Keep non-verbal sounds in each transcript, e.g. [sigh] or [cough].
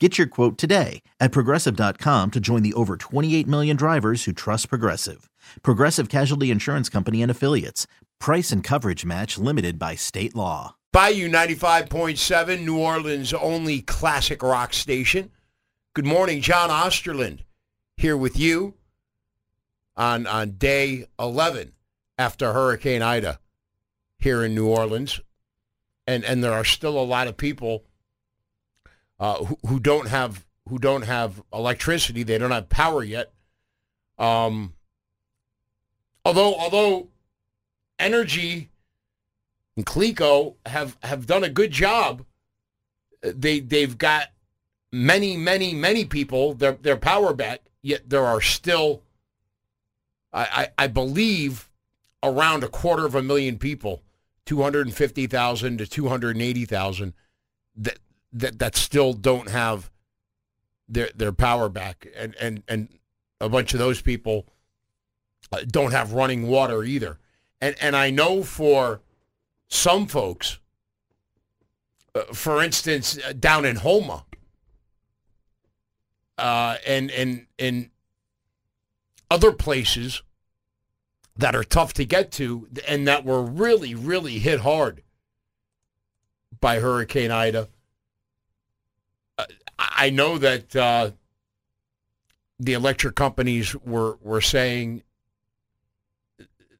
Get your quote today at progressive.com to join the over 28 million drivers who trust Progressive. Progressive Casualty Insurance Company and Affiliates. Price and coverage match limited by state law. Bayou 95.7, New Orleans' only classic rock station. Good morning, John Osterland here with you on, on day 11 after Hurricane Ida here in New Orleans. And, and there are still a lot of people uh, who, who don't have who don't have electricity. They don't have power yet. Um, although although Entergy and Cleco have have done a good job. They they've got many many many people their their power back. Yet there are still, I I, I believe, around a quarter of a million people, two hundred and fifty thousand to two hundred and eighty thousand, that that that still don't have their their power back, and and and a bunch of those people uh, don't have running water either. And and I know for some folks, uh, for instance, uh, down in Houma, uh, and and in other places that are tough to get to, and that were really really hit hard by Hurricane Ida I know that uh, the electric companies were were saying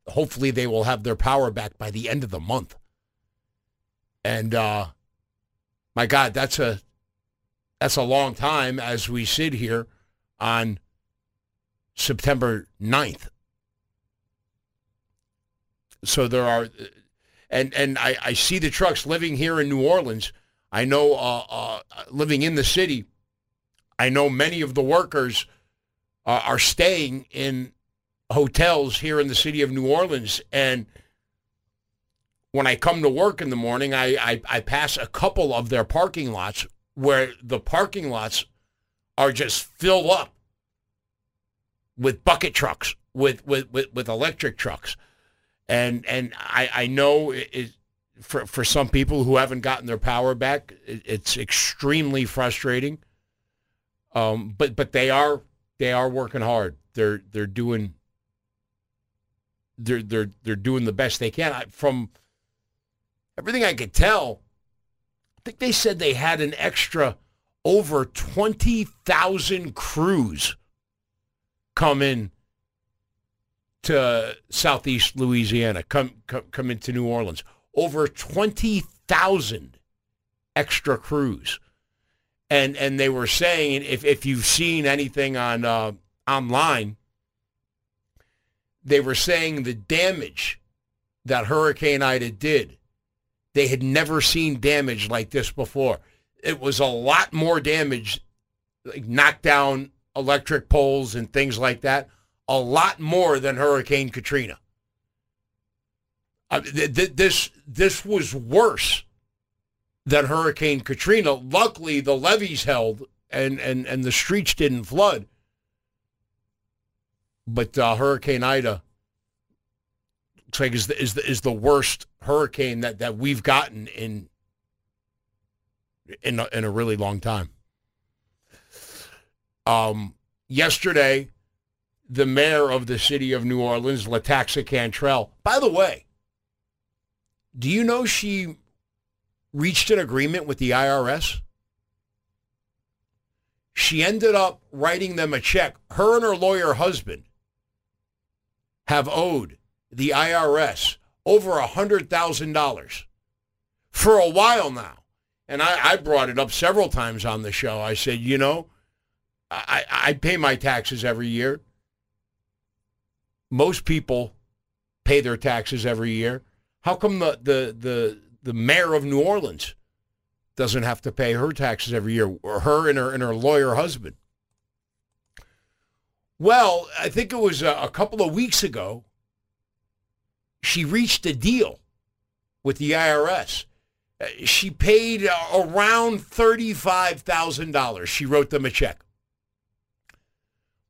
hopefully they will have their power back by the end of the month. And uh, my God, that's a that's a long time as we sit here on September 9th. So there are and and I, I see the trucks living here in New Orleans I know uh, uh, living in the city, I know many of the workers uh, are staying in hotels here in the city of New Orleans. And when I come to work in the morning, I, I, I pass a couple of their parking lots where the parking lots are just filled up with bucket trucks, with, with, with, with electric trucks. And and I, I know it, for for some people who haven't gotten their power back, it, it's extremely frustrating. Um, but but they are they are working hard. They're they're doing they're they're they're doing the best they can. I, from everything I could tell, I think they said they had an extra over twenty thousand crews come in to southeast Louisiana, come come, come into New Orleans over 20,000 extra crews. And and they were saying if if you've seen anything on uh, online, they were saying the damage that Hurricane Ida did. They had never seen damage like this before. It was a lot more damage, like knocked down electric poles and things like that. A lot more than Hurricane Katrina. Th- th- this this was worse than Hurricane Katrina. Luckily, the levees held and and and the streets didn't flood. But uh, Hurricane Ida looks like is the, is the is the worst hurricane that, that we've gotten in in a, in a really long time. Um, yesterday, the mayor of the city of New Orleans, LaToya Cantrell. By the way, do you know she reached an agreement with the IRS? she ended up writing them a check. Her and her lawyer husband have owed the IRS over a $100,000 for a while now. And I, I, brought it up several times on the show. I said, you know, I, I pay my taxes every year. Most people pay their taxes every year. How come the, the, the, the mayor of New Orleans doesn't have to pay her taxes every year, or her and her, and her lawyer husband? Well, I think it was a, a couple of weeks ago, she reached a deal with the IRS. She paid around $35,000. She wrote them a check.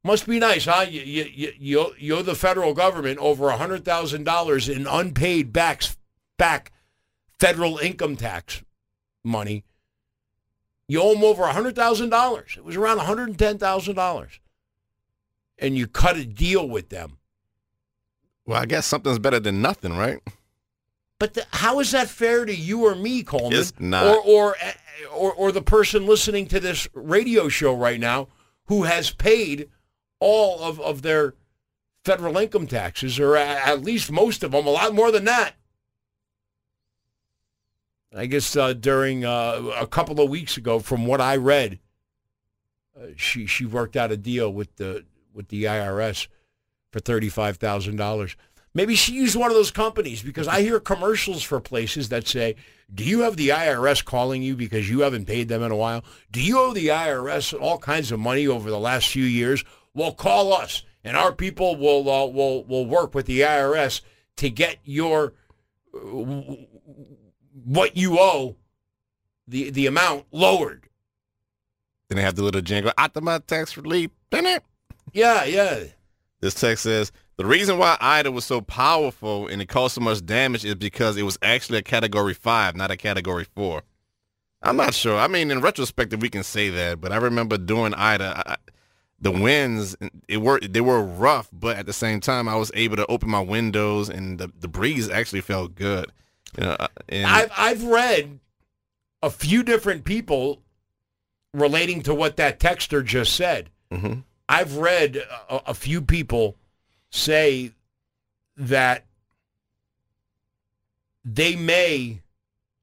Must be nice, huh? You, you, you, you owe the federal government over $100,000 in unpaid back, back federal income tax money. You owe them over $100,000. It was around $110,000. And you cut a deal with them. Well, I guess something's better than nothing, right? But the, how is that fair to you or me, Coleman? It's not. Or, or, or, or the person listening to this radio show right now who has paid all of, of their federal income taxes, or at least most of them, a lot more than that. I guess uh, during uh, a couple of weeks ago, from what I read, uh, she she worked out a deal with the with the IRS for thirty five thousand dollars. Maybe she used one of those companies because I hear commercials for places that say, "Do you have the IRS calling you because you haven't paid them in a while? Do you owe the IRS all kinds of money over the last few years? Well, call us, and our people will uh, will will work with the IRS to get your uh, what you owe, the the amount lowered." Then they have the little jingle, "Automatic tax relief." In it. Yeah, yeah. This text says the reason why Ida was so powerful and it caused so much damage is because it was actually a Category Five, not a Category Four. I'm not sure. I mean, in retrospect, we can say that, but I remember doing Ida. I, the winds it were they were rough, but at the same time, I was able to open my windows and the, the breeze actually felt good. You know, uh, and I've I've read a few different people relating to what that texter just said. mm-hmm. I've read a, a few people say that they may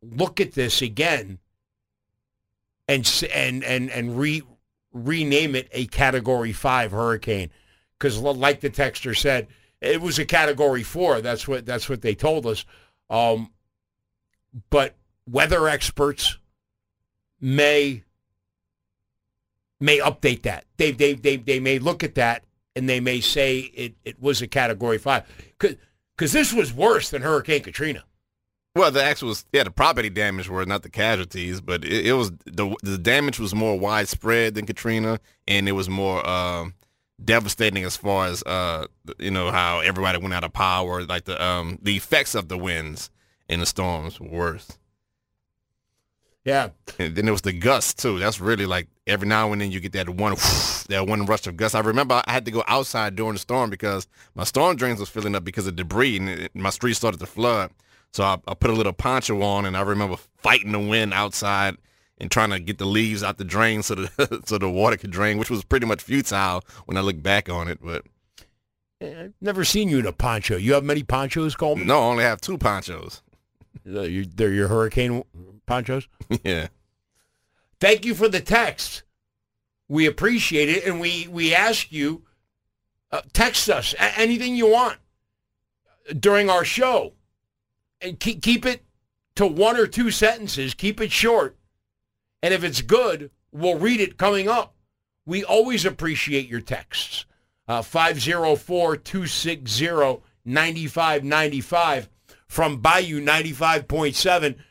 look at this again and and and and re rename it a category 5 hurricane cuz like the texter said it was a category 4 that's what that's what they told us um but weather experts may may update that. They they they they may look at that and they may say it, it was a category five because this was worse than Hurricane Katrina. Well, the actual yeah, the property damage were not the casualties, but it, it was the the damage was more widespread than Katrina, and it was more um, devastating as far as uh, you know how everybody went out of power. Like the um, the effects of the winds and the storms were worse. Yeah, And then there was the gusts too. That's really like every now and then you get that one [laughs] that one rush of gusts. I remember I had to go outside during the storm because my storm drains was filling up because of debris and it, my street started to flood. So I, I put a little poncho on and I remember fighting the wind outside and trying to get the leaves out the drain so the [laughs] so the water could drain, which was pretty much futile when I look back on it. But I've never seen you in a poncho. You have many ponchos, Coleman? no, I only have two ponchos. They're your hurricane ponchos. [laughs] yeah. Thank you for the text. We appreciate it, and we we ask you uh, text us anything you want during our show, and keep keep it to one or two sentences. Keep it short, and if it's good, we'll read it coming up. We always appreciate your texts. Uh, 504-260-9595 from Bayou 95.7,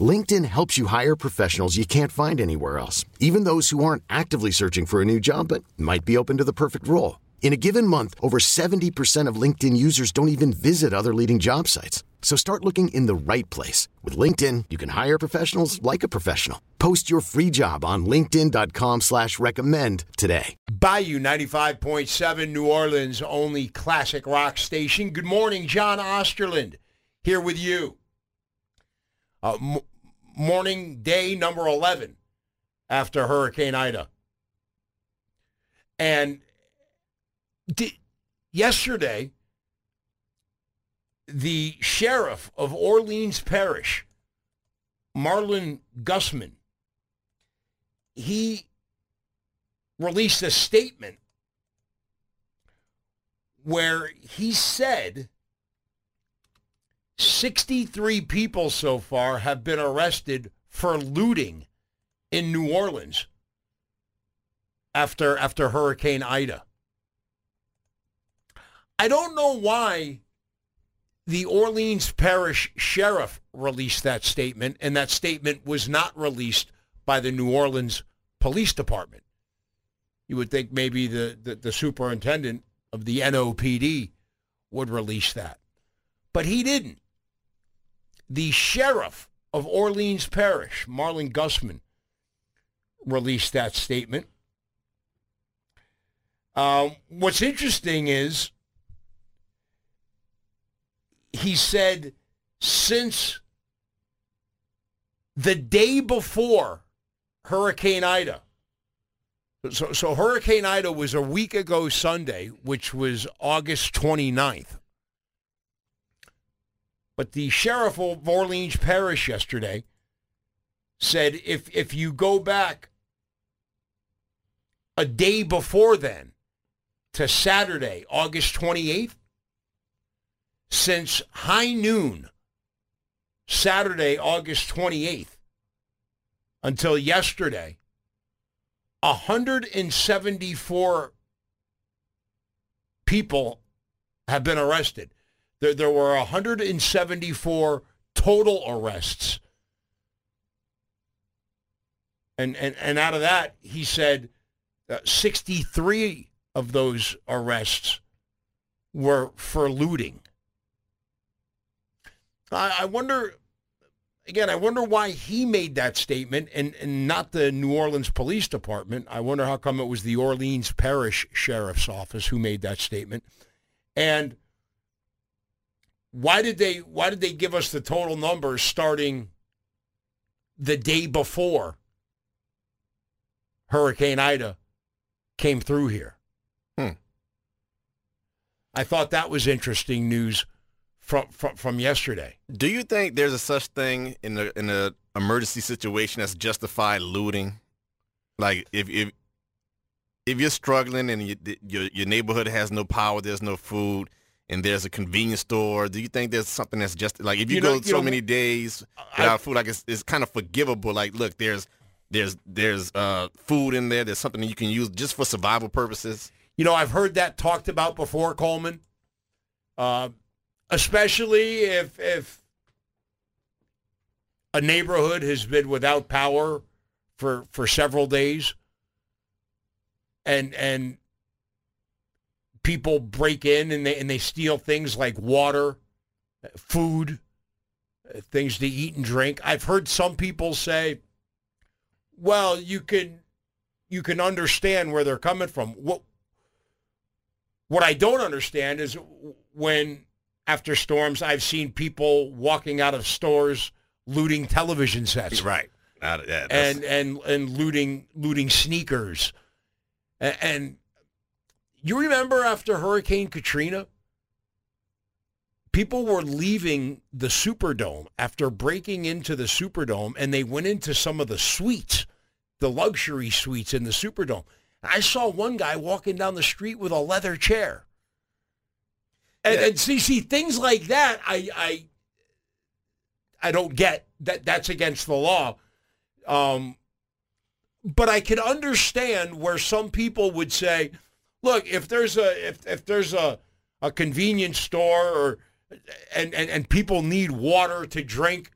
LinkedIn helps you hire professionals you can't find anywhere else, even those who aren't actively searching for a new job but might be open to the perfect role. In a given month, over 70% of LinkedIn users don't even visit other leading job sites. So start looking in the right place. With LinkedIn, you can hire professionals like a professional. Post your free job on linkedin.com slash recommend today. Bayou 95.7, New Orleans' only classic rock station. Good morning, John Osterland here with you. Uh, m- morning day number 11 after Hurricane Ida. And di- yesterday, the sheriff of Orleans Parish, Marlin Gusman, he released a statement where he said 63 people so far have been arrested for looting in New Orleans after after Hurricane Ida. I don't know why the Orleans Parish Sheriff released that statement, and that statement was not released by the New Orleans Police Department. You would think maybe the, the, the superintendent of the NOPD would release that. But he didn't. The sheriff of Orleans Parish, Marlin Gusman, released that statement. Um, what's interesting is he said since the day before Hurricane Ida, so, so Hurricane Ida was a week ago Sunday, which was August 29th. But the sheriff of Orleans Parish yesterday said if if you go back a day before then to Saturday, August 28th, since high noon, Saturday, August 28th, until yesterday, 174 people have been arrested. There, there were 174 total arrests. And, and, and out of that, he said uh, 63 of those arrests were for looting. I, I wonder, again, I wonder why he made that statement and, and not the New Orleans Police Department. I wonder how come it was the Orleans Parish Sheriff's Office who made that statement. And why did they why did they give us the total numbers starting the day before Hurricane Ida came through here? Hmm. I thought that was interesting news from, from from yesterday. Do you think there's a such thing in a in a emergency situation that's justified looting? Like if if if you're struggling and you, your your neighborhood has no power, there's no food, and there's a convenience store. Do you think there's something that's just like if you, You know- go you so know, many days I- without food, like it's it's kind of forgivable. Like look, there's there's there's uh food in there. There's something that you can use just for survival purposes. You know, I've heard that talked about before, Coleman. Uh, especially if if a neighborhood has been without power for for several days, and and people break in and they and they steal things like water, food, things to eat and drink. I've heard some people say, "Well, you can you can understand where they're coming from." What what I don't understand is when after storms I've seen people walking out of stores looting television sets. [laughs] Right. Yeah, and and and looting looting sneakers, and, and you remember after Hurricane Katrina, people were leaving the Superdome after breaking into the Superdome, and they went into some of the suites, the luxury suites in the Superdome. I saw one guy walking down the street with a leather chair. And, Yeah. and see, see things like that, I, I, I don't get that. That's against the law. Um, but I can understand where some people would say, "Look, if there's a if if there's a a convenience store or and and, and people need water to drink,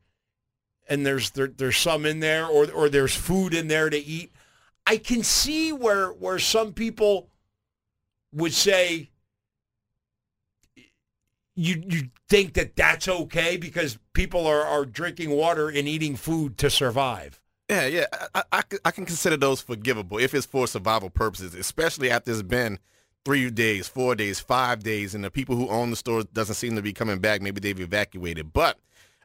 and there's there, there's some in there, or or there's food in there to eat, I can see where where some people would say." You, you think that that's okay because people are, are drinking water and eating food to survive. Yeah, yeah. I, I, I can consider those forgivable if it's for survival purposes, especially after it's been three days, four days, five days, and the people who own the stores doesn't seem to be coming back. Maybe they've evacuated. But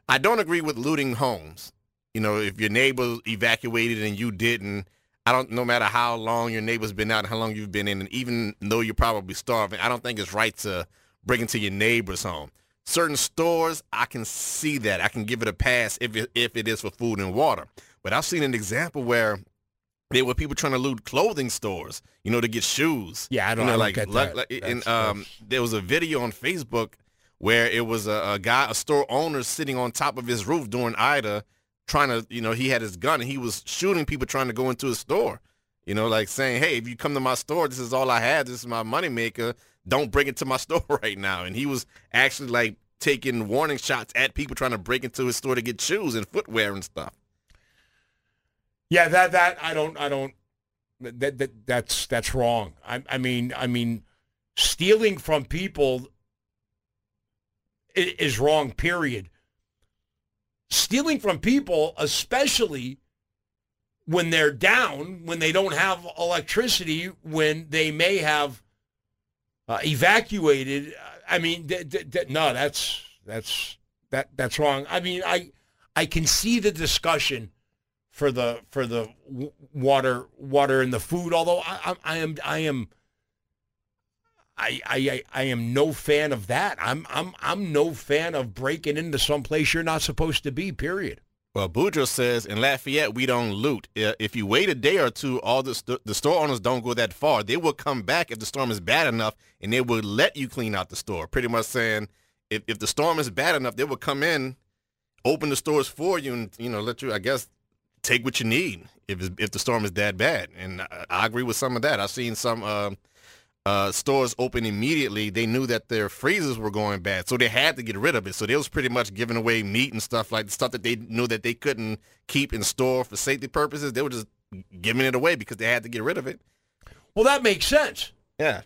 I don't agree with looting homes. You know, if your neighbor evacuated and you didn't, I don't. No matter how long your neighbor's been out and how long you've been in, and even though you're probably starving, I don't think it's right to break into your neighbor's home. Certain stores, I can see that. I can give it a pass if it, if it is for food and water. But I've seen an example where there were people trying to loot clothing stores, you know, to get shoes. Yeah, I don't- You know, I like, like, like- and um, there was a video on Facebook where it was a, a guy, a store owner, sitting on top of his roof during Ida, trying to, you know, he had his gun and he was shooting people trying to go into his store. You know, like saying, "Hey, if you come to my store, this is all I have. This is my moneymaker. Don't bring it to my [laughs] store right now." And he was actually like taking warning shots at people trying to break into his store to get shoes and footwear and stuff. Yeah, that that I don't I don't that, that that's that's wrong. I I mean I mean stealing from people is wrong period. Stealing from people especially when they're down, when they don't have electricity, when they may have uh, evacuated. I mean, th- th- th- no, that's that's that that's wrong. I mean, I I can see the discussion for the for the water water and the food. Although I, I, I am I am I, I I- am no fan of that. I'm I'm I'm no fan of breaking into some place you're not supposed to be. Period. Well, Boudreaux says in Lafayette we don't loot. If you wait a day or two, all the st- the store owners don't go that far. They will come back if the storm is bad enough, and they will let you clean out the store. Pretty much saying, if if the storm is bad enough, they will come in, open the stores for you, and you know let you, I guess, take what you need if if the storm is that bad. And I, I agree with some of that. I've seen some. Uh, uh, stores open immediately, they knew that their freezers were going bad, so they had to get rid of it. So they was pretty much giving away meat and stuff like stuff that they knew that they couldn't keep in store for safety purposes. They were just giving it away because they had to get rid of it. Well, that makes sense. Yeah.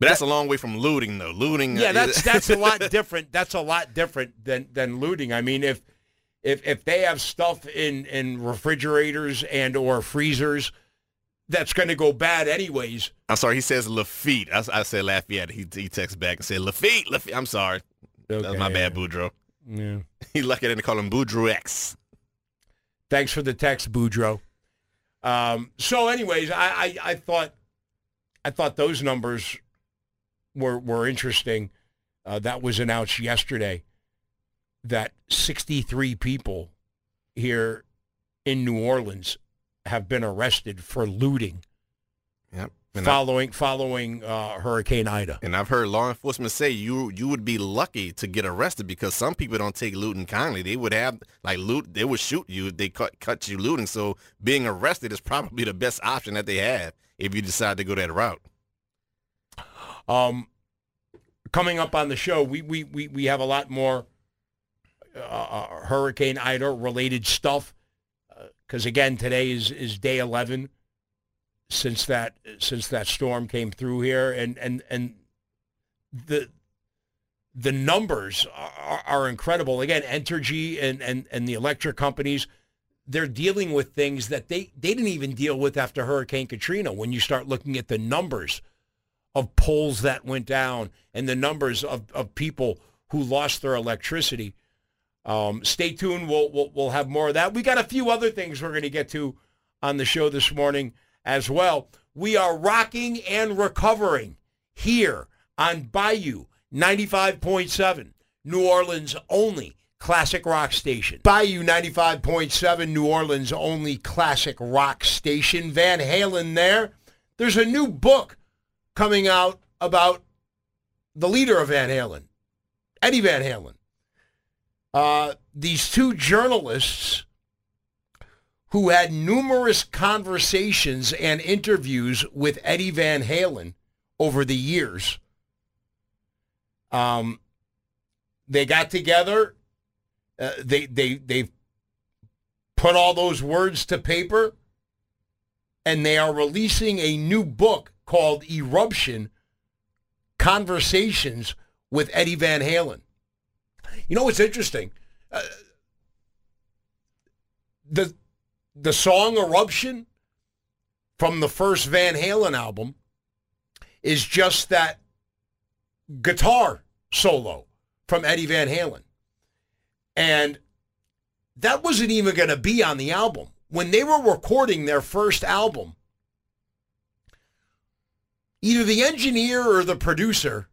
But that's a long way from looting, though. Looting. Yeah, uh, that's [laughs] that's a lot [laughs] different. That's a lot different than than looting. I mean, if if if they have stuff in in refrigerators and or freezers that's going to go bad anyways. I'm sorry. He says Lafitte. I, I said Lafayette. He he texts back and said Lafitte. Lafitte. I'm sorry. That's Okay, my yeah. bad, Boudreaux. Yeah. [laughs] He lucky I didn't call him Boudreaux X. Thanks for the text, Boudreaux. Um, so, anyways, I, I, I thought I thought those numbers were were interesting. Uh, that was announced yesterday that 63 people here in New Orleans have been arrested for looting Yep. And I- following following uh, Hurricane Ida. And I've heard law enforcement say you you would be lucky to get arrested because some people don't take looting kindly. They would have like loot. They would shoot you. They cut cut you looting. So being arrested is probably the best option that they have if you decide to go that route. Um, coming up on the show, we we we, we have a lot more uh, uh, Hurricane Ida related stuff because again, today is is day eleven since that since that storm came through here, and and and the the numbers are, are incredible. Again, Entergy and, and and the electric companies. They're dealing with things that they, they didn't even deal with after Hurricane Katrina. When you start looking at the numbers of poles that went down and the numbers of, of people who lost their electricity. Um, stay tuned. We'll, we'll, we'll have more of that. We got a few other things we're going to get to on the show this morning as well. We are rocking and recovering here on Bayou 95.7, New Orleans only classic rock station. Bayou 95.7, New Orleans only classic rock station. Van Halen there. There's a new book coming out about the leader of Van Halen, Eddie Van Halen. Uh, these two journalists who had numerous conversations and interviews with Eddie Van Halen over the years. Um, they got together. Uh, they they they put all those words to paper, and they are releasing a new book called Eruption: Conversations with Eddie Van Halen. You know what's interesting? Uh, the the song Eruption from the first Van Halen album is just that guitar solo from Eddie Van Halen. And that wasn't even going to be on the album. When they were recording their first album, either the engineer or the producer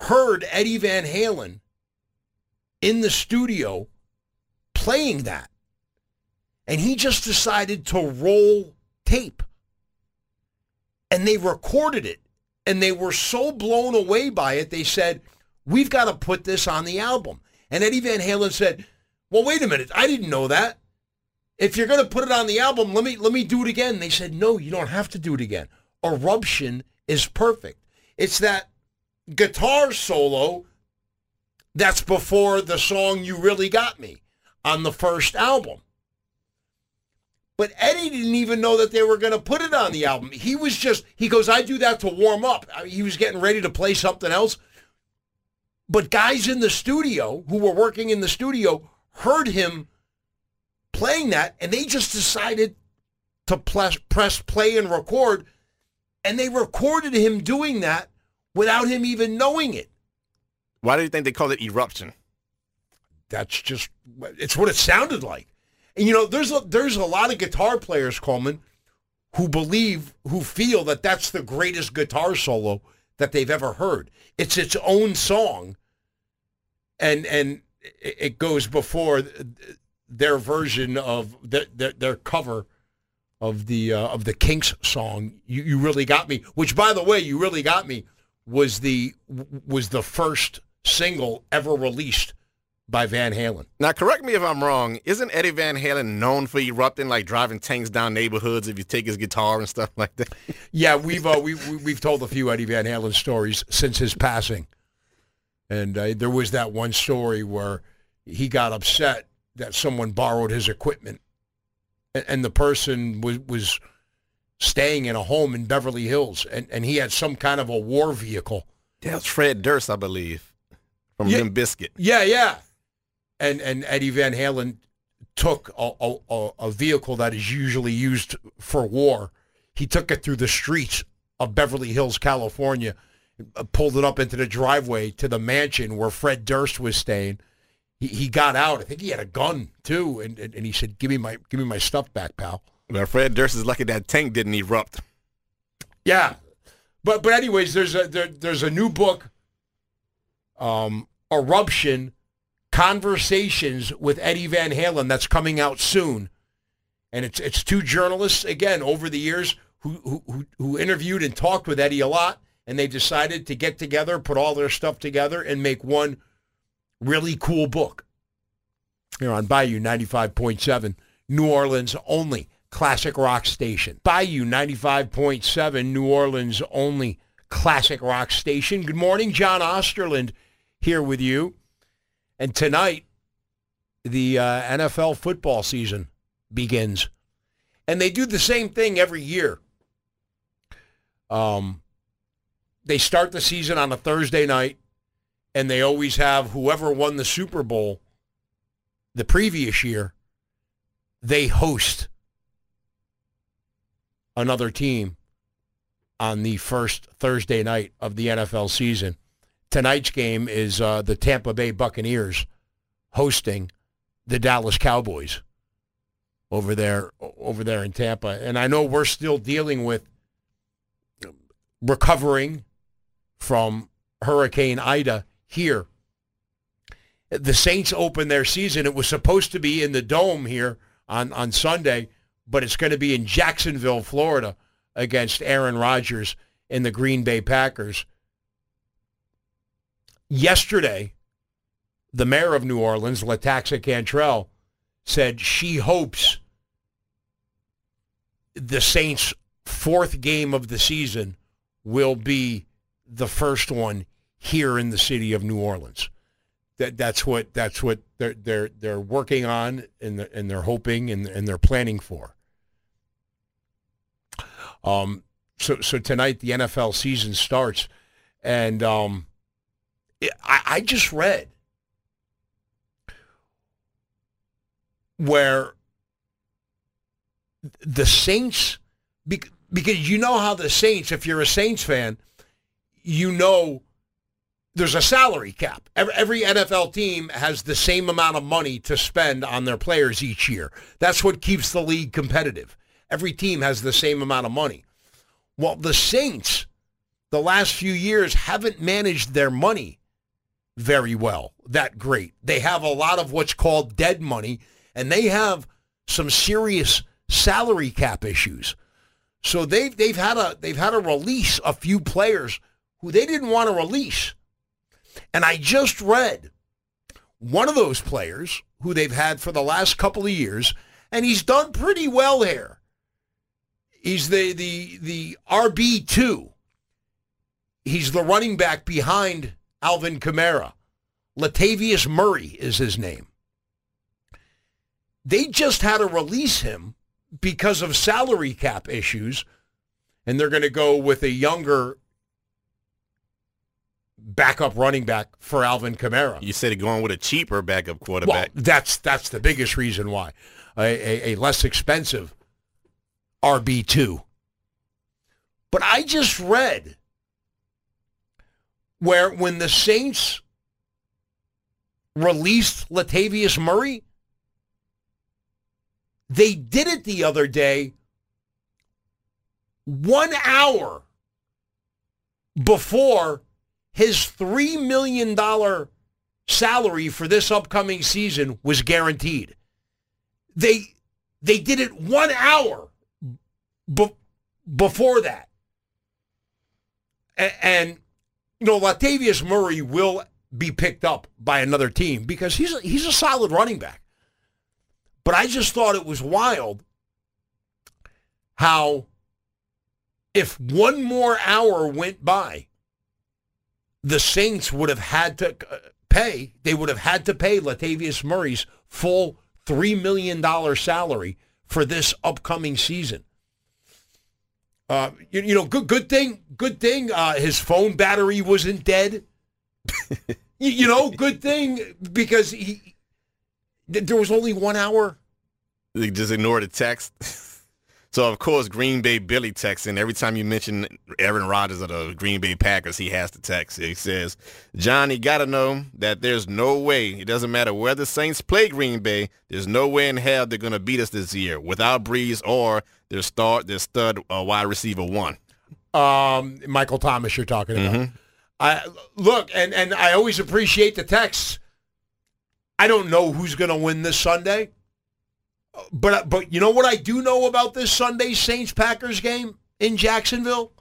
heard Eddie Van Halen in the studio playing that. And he just decided to roll tape. And they recorded it. And they were so blown away by it, they said, We've got to put this on the album. And Eddie Van Halen said, Well, wait a minute. I didn't know that. If you're going to put it on the album, let me let me do it again. They said, No, you don't have to do it again. Eruption is perfect. It's that guitar solo that's before the song You Really Got Me on the first album. But Eddie didn't even know that they were going to put it on the album. He was just, he goes, I do that to warm up. He was getting ready to play something else. But guys in the studio who were working in the studio heard him playing that and they just decided to press, press play and record. And they recorded him doing that without him even knowing it. Why do you think they call it eruption? That's just, it's what it sounded like. And you know, there's a, there's a lot of guitar players, Coleman, who believe, who feel that that's the greatest guitar solo that they've ever heard. It's its own song, and and it goes before their version of their their, their cover of the uh, of the Kinks song. You, you really got me. Which, by the way, you really got me was the was the first single ever released by Van Halen. Now, correct me if I'm wrong. Isn't Eddie Van Halen known for erupting, like driving tanks down neighborhoods if you take his guitar and stuff like that? [laughs] yeah, we've uh, we, we've told a few Eddie Van Halen stories since his passing, and uh, there was that one story where he got upset that someone borrowed his equipment, and, and the person was was staying in a home in Beverly Hills, and, and he had some kind of a war vehicle. Yeah, it's Fred Durst, I believe, from Yeah. Limp Bizkit. Yeah, yeah. And and Eddie Van Halen took a, a, a- vehicle that is usually used for war. He took it through the streets of Beverly Hills, California, pulled it up into the driveway to the mansion where Fred Durst was staying. He, he got out. I think he had a gun too, and, and and he said, "Give me my give me my stuff back, pal." Well, Fred Durst is lucky that tank didn't erupt. Yeah, but but anyways, there's a there, there's a new book, um, Eruption, Conversations with Eddie Van Halen that's coming out soon, and it's it's two journalists again over the years who who who, interviewed and talked with Eddie a lot, and they decided to get together, put all their stuff together, and make one really cool book. Here on Bayou ninety five point seven, New Orleans only classic rock station. Bayou 95.7, New Orleans only classic rock station. Good morning, John Osterland here with you. And tonight, the uh, NFL football season begins. And they do the same thing every year. Um, they start the season on a Thursday night, and they always have whoever won the Super Bowl the previous year, they host another team on the first Thursday night of the NFL season. Tonight's game is uh, the Tampa Bay Buccaneers hosting the Dallas Cowboys over there over there in Tampa. And I know we're still dealing with recovering from Hurricane Ida here. The Saints open their season. It was supposed to be in the dome here on, on Sunday, but it's going to be in Jacksonville, Florida against Aaron Rodgers and the Green Bay Packers. Yesterday, the mayor of New Orleans, LaToya Cantrell, said she hopes the Saints' fourth game of the season will be the first one here in the city of New Orleans. That that's what that's what they're they're they're working on and they're, and they're hoping and and they're planning for. Um. So so tonight the NFL season starts, and um, I, I just read where the Saints, because you know how the Saints, if you're a Saints fan, you know there's a salary cap. Every, NFL team has the same amount of money to spend on their players each year. That's what keeps the league competitive. Every team has the same amount of money. Well, the Saints, the last few years, haven't managed their money very well, that great. They have a lot of what's called dead money, and they have some serious salary cap issues. So they've they've had a they've had to release a few players who they didn't want to release. And I just read one of those players who they've had for the last couple of years, and he's done pretty well here. He's the the the RB two. He's the running back behind Alvin Kamara. Latavius Murray is his name. They just had to release him because of salary cap issues, and they're going to go with a younger backup running back for Alvin Kamara. You said going with a cheaper backup quarterback. Well, that's that's the biggest reason why a, a, a less expensive RB two. But I just read where when the Saints released Latavius Murray, they did it the other day one hour before his $3 million salary for this upcoming season was guaranteed. They they did it one hour be- before that. And, and, know, Latavius Murray will be picked up by another team because he's a, he's a solid running back. But I just thought it was wild how if one more hour went by, the Saints would have had to uh, pay, they would have had to pay Latavius Murray's full $3 million salary for this upcoming season. Uh, you, you, know, good good thing, good thing uh, his phone battery wasn't dead. [laughs] you, you know, good thing because he there was only one hour. They just ignore the text. [laughs] so of course, Green Bay Billy texts, and every time you mention Aaron Rodgers of the Green Bay Packers, he has to text. He says, "Johnny, got to know that there's no way. It doesn't matter where the Saints play Green Bay. There's no way in hell they're gonna beat us this year without Brees or their start, their stud uh, wide receiver one." Um, Michael Thomas, you're talking about. Mm-hmm. I look, and and I always appreciate the texts. I don't know who's going to win this Sunday, but uh, but you know what I do know about this Sunday Saints Packers game in Jacksonville.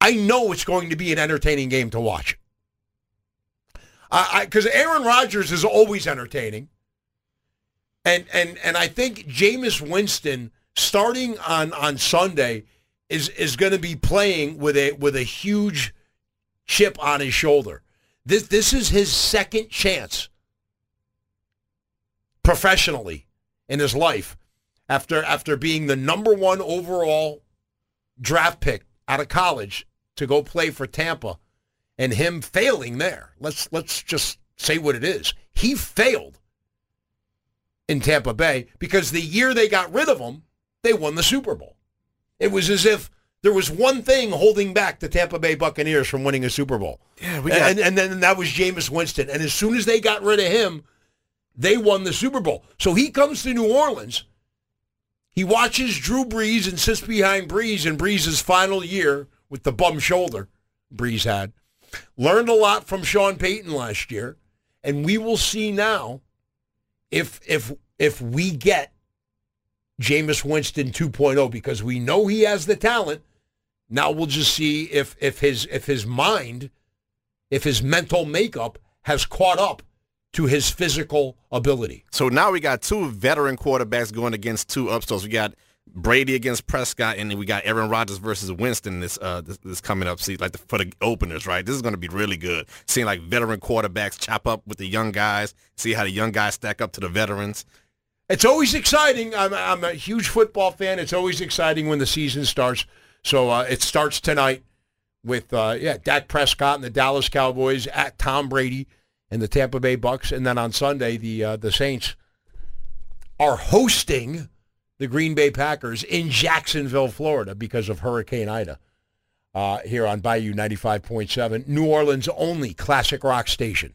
I know it's going to be an entertaining game to watch. Because Aaron Rodgers is always entertaining, and and and I think Jameis Winston starting on on Sunday is is going to be playing with a with a huge chip on his shoulder. This this is his second chance professionally in his life after after being the number 1 overall draft pick out of college to go play for Tampa and him failing there. Let's let's just say what it is. He failed in Tampa Bay because the year they got rid of him, they won the Super Bowl. It was as if There was one thing holding back the Tampa Bay Buccaneers from winning a Super Bowl. Yeah, we got- and, and then that was Jameis Winston. And as soon as they got rid of him, they won the Super Bowl. So he comes to New Orleans. He watches Drew Brees and sits behind Brees in Brees' final year with the bum shoulder Brees had. Learned a lot from Sean Payton last year. And we will see now if if if we get Jameis Winston 2.0 because we know he has the talent. Now we'll just see if if his if his mind, if his mental makeup has caught up to his physical ability. So now we got two veteran quarterbacks going against two upstarts. We got Brady against Prescott, and then we got Aaron Rodgers versus Winston this uh this, this coming up season, like the, for the openers, right? This is going to be really good. Seeing like veteran quarterbacks chop up with the young guys, see how the young guys stack up to the veterans. It's always exciting. I'm, I'm a huge football fan. It's always exciting when the season starts. So uh, it starts tonight with uh, yeah Dak Prescott and the Dallas Cowboys at Tom Brady and the Tampa Bay Bucks, and then on Sunday the uh, the Saints are hosting the Green Bay Packers in Jacksonville, Florida, because of Hurricane Ida. Uh, here on Bayou 95.7, New Orleans' only classic rock station.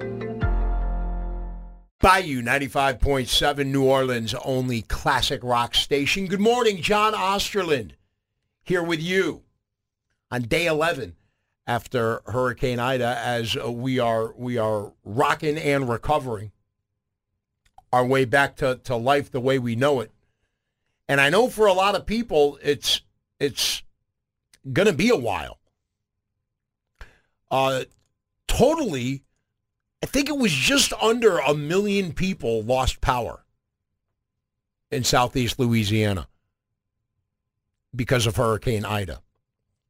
Bayou 95.7, New Orleans' only classic rock station. Good morning, John Osterland, here with you on day 11 after Hurricane Ida as we are we are rocking and recovering our way back to, to life the way we know it. And I know for a lot of people it's it's going to be a while. Uh, totally I think it was just under a million people lost power in southeast Louisiana because of Hurricane Ida.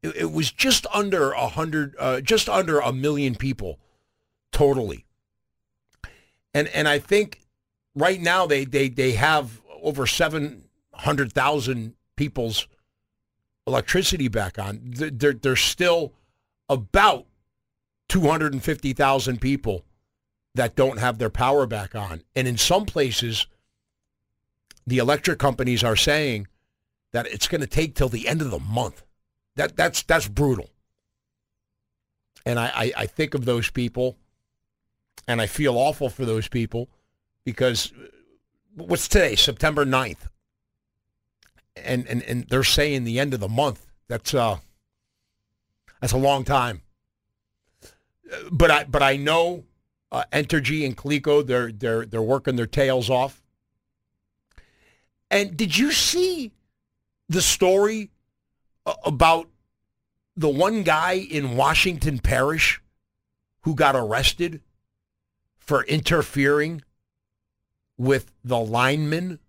It, it was just under a hundred, uh, just under a million people totally. And and I think right now they they they have over seven hundred thousand people's electricity back on. They're they're still about two hundred and fifty thousand people that don't have their power back on. And in some places, the electric companies are saying that it's going to take till the end of the month. That that's that's brutal. And I, I, I think of those people and I feel awful for those people because what's today? September 9th. And and, and they're saying the end of the month. That's uh that's a long time. But I but I know uh, Entergy and Cleco, they're they're they're working their tails off. And did you see the story about the one guy in Washington Parish who got arrested for interfering with the linemen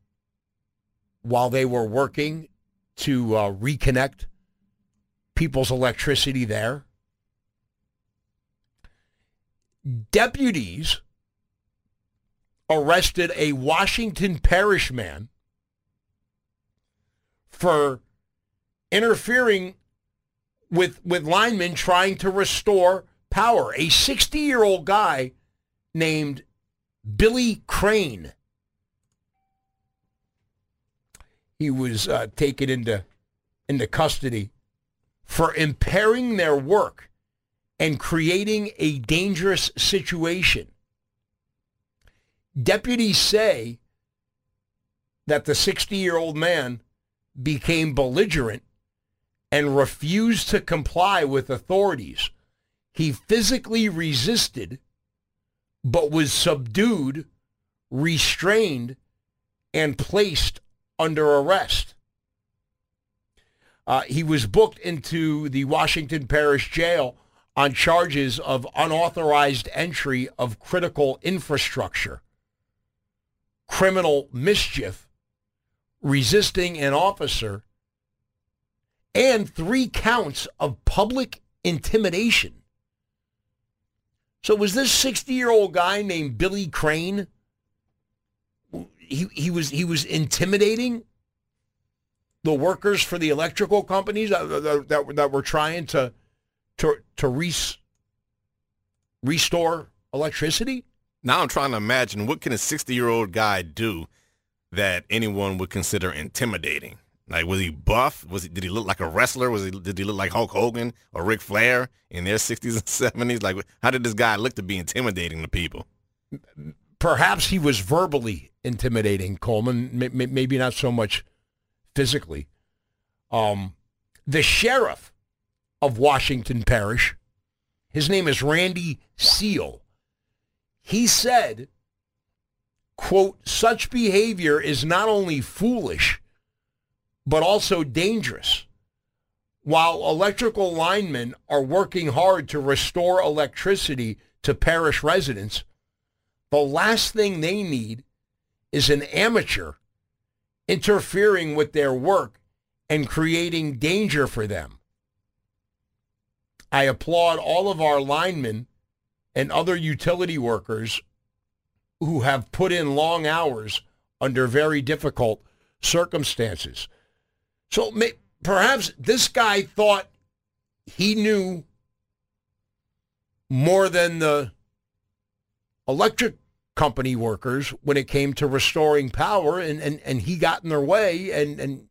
while they were working to uh, reconnect people's electricity there? Deputies arrested a Washington Parish man for interfering with with linemen trying to restore power. A 60-year-old guy named Billy Crane. He was uh, taken into into custody for impairing their work and creating a dangerous situation. Deputies say that the 60-year-old man became belligerent and refused to comply with authorities. He physically resisted, but was subdued, restrained, and placed under arrest. Uh, he was booked into the Washington Parish Jail on charges of unauthorized entry of critical infrastructure, criminal mischief, resisting an officer, and three counts of public intimidation. So was this 60-year-old guy named Billy Crane? He he was he was intimidating the workers for the electrical companies that that, that, that were trying to to to res, restore electricity. Now I'm trying to imagine what can a 60 year old guy do that anyone would consider intimidating. Like was he buff? Was he did he look like a wrestler? Was he did he look like Hulk Hogan or Ric Flair in their 60s and 70s? Like how did this guy look to be intimidating to people? Perhaps he was verbally intimidating Coleman, maybe not so much physically. Um, the sheriff of Washington Parish, his name is Randy Seal. He said, quote, such behavior is not only foolish, but also dangerous. While electrical linemen are working hard to restore electricity to parish residents, the last thing they need is an amateur interfering with their work and creating danger for them. I applaud all of our linemen and other utility workers who have put in long hours under very difficult circumstances. So may, perhaps this guy thought he knew more than the electric company workers when it came to restoring power, and, and, and he got in their way and, and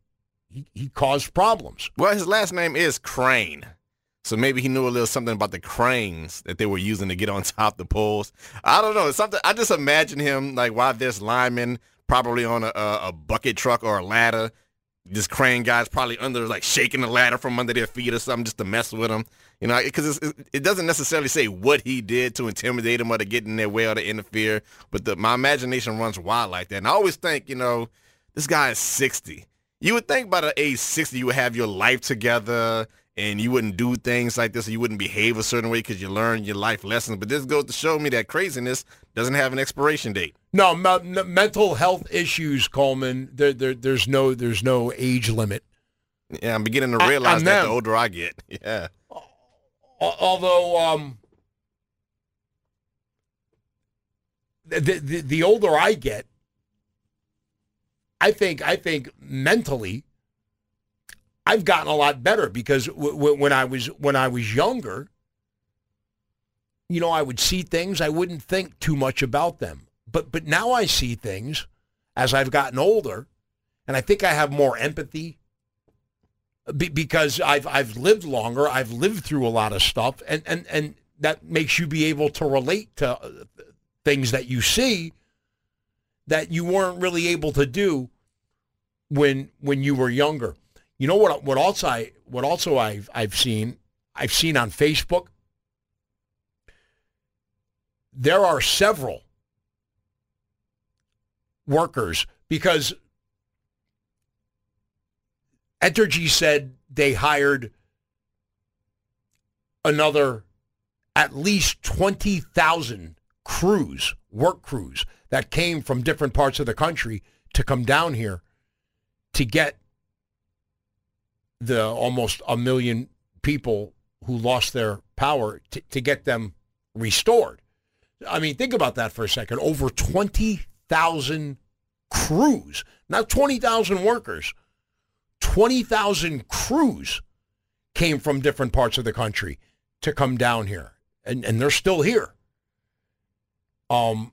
he, he caused problems. Well, his last name is Crane. So maybe he knew a little something about the cranes that they were using to get on [laughs] top the poles. I don't know. It's something I just imagine him like while this lineman probably on a, a bucket truck or a ladder. This crane guy's probably under like shaking the ladder from under their feet or something just to mess with him. You know, because it doesn't necessarily say what he did to intimidate him or to get in their way or to interfere. But the, my imagination runs wild like that. And I always think, you know, this guy is 60. You would think by the age 60 you would have your life together and you wouldn't do things like this or you wouldn't behave a certain way because you learned your life lessons. But this goes to show me that craziness doesn't have an expiration date. No, me- mental health issues, Coleman. There, there, there's no, there's no age limit. Yeah, I'm beginning to realize I, that the older I get. [laughs] Yeah although um, the, the the older I get, I think I think mentally, I've gotten a lot better because w- w- when I was when I was younger, you know, I would see things I wouldn't think too much about them, but but now I see things as I've gotten older, and I think I have more empathy be, because I've I've lived longer. I've lived through a lot of stuff, and and and that makes you be able to relate to uh, things that you see that you weren't really able to do when when you were younger. You know what? What also I what also I've I've seen I've seen on Facebook. There are several workers because Entergy said they hired another at least 20,000 crews, work crews that came from different parts of the country to come down here to get the almost a million people who lost their power to, to get them restored. I mean, think about that for a second. Over 20,000 crews, not 20,000 workers, 20,000 crews came from different parts of the country to come down here, and, and they're still here. Um,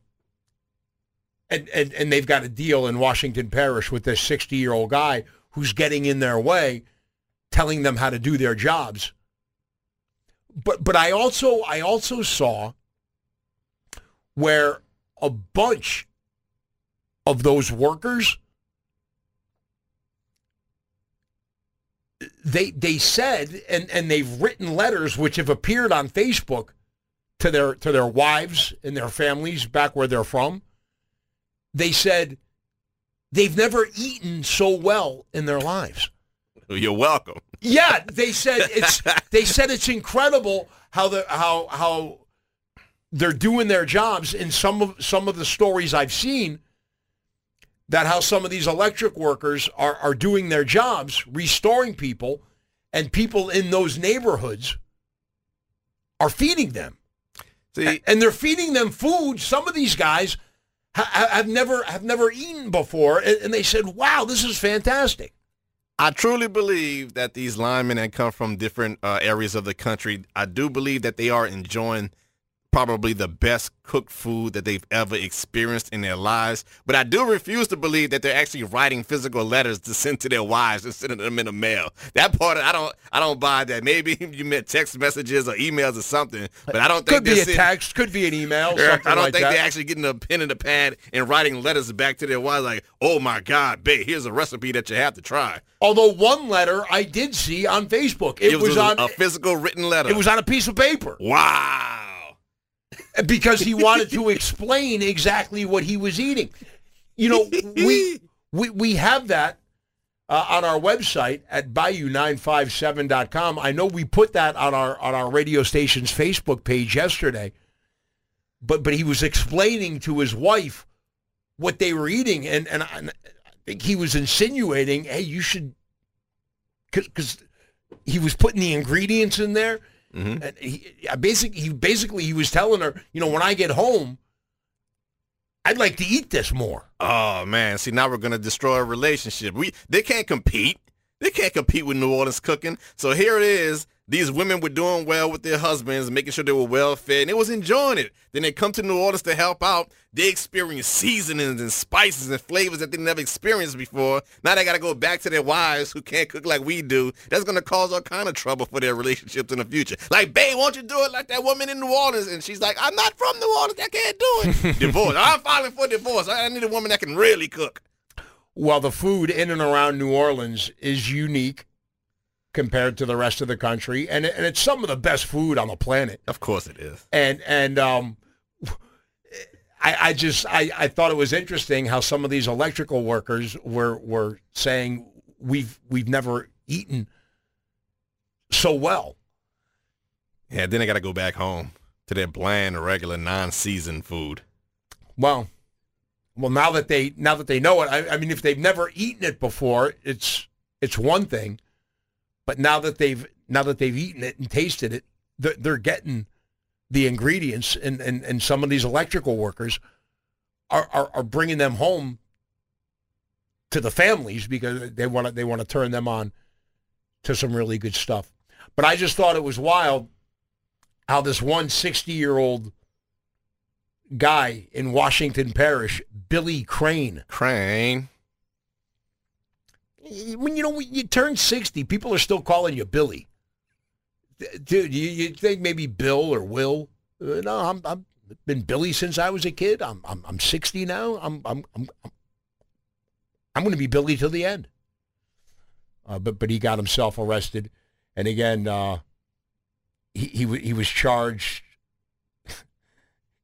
and, and, and they've got a deal in Washington Parish with this 60 year old guy who's getting in their way, telling them how to do their jobs. But but I also I also saw where a bunch of those workers they they said and and they've written letters which have appeared on Facebook to their to their wives and their families back where they're from. They said they've never eaten so well in their lives. You're welcome. Yeah, they said [laughs] it's they said it's incredible how the how how they're doing their jobs in some of some of the stories I've seen that how some of these electric workers are, are doing their jobs, restoring people, and people in those neighborhoods are feeding them. See, and they're feeding them food. Some of these guys ha- have never have never eaten before, and they said, "Wow, this is fantastic." I truly believe that these linemen that come from different uh, areas of the country, I do believe that they are enjoying probably the best cooked food that they've ever experienced in their lives. But I do refuse to believe that they're actually writing physical letters to send to their wives and sending them in the mail. That part I don't I don't buy that. Maybe [laughs] you meant text messages or emails or something, but I don't think Could be they're a text, could be an email. [laughs] I don't like think that. they're actually getting a pen and a pad and writing letters back to their wives like, "Oh my God, babe, here's a recipe that you have to try." Although one letter I did see on Facebook, it, was, a, on a physical written letter. it was on a piece of paper wow. Because he wanted to explain exactly what he was eating. You know, we we we have that uh, on our website at bayou957.com. I know we put that on our on our radio station's Facebook page yesterday. But but he was explaining to his wife what they were eating and and I, and I think he was insinuating, "Hey, you should cuz he was putting the ingredients in there Mhm. and he I basically he basically he was telling her, you know, when I get home, I'd like to eat this more. Oh man, see now we're gonna destroy a relationship. We they can't compete. They can't compete with New Orleans cooking. So here it is. These women were doing well with their husbands, making sure they were well fed, and they was enjoying it. Then they come to New Orleans to help out. They experience seasonings and spices and flavors that they never experienced before. Now they got to go back to their wives who can't cook like we do. That's going to cause all kind of trouble for their relationships in the future. Like, babe, won't you do it like that woman in New Orleans? And she's like, I'm not from New Orleans. I can't do it. [laughs] divorce. I'm filing for divorce. I I need a woman that can really cook. Well, the food in and around New Orleans is unique compared to the rest of the country, and and it's some of the best food on the planet. Of course it is. And and um, I I just I I thought it was interesting how some of these electrical workers were were saying we've we've never eaten so well. Yeah, then they got to go back home to their bland, regular, non-seasoned food. Well, well now that they now that they know it, I, I mean, if they've never eaten it before, it's it's one thing, but now that they've now that they've eaten it and tasted it, they're, they're getting the ingredients, and, and and some of these electrical workers are are, are bringing them home to the families because they want to they want to turn them on to some really good stuff. But I just thought it was wild how this one 60 year old guy in Washington Parish, Billy Crane. Crane. When you know you turn 60, people are still calling you Billy. Dude, you, you think maybe Bill or Will? Uh, no, I'm I'm been Billy since I was a kid. I'm I'm I'm 60 now. I'm I'm I'm I'm going to be Billy till the end. Uh, but but he got himself arrested, and again, uh, he he he was charged. [laughs]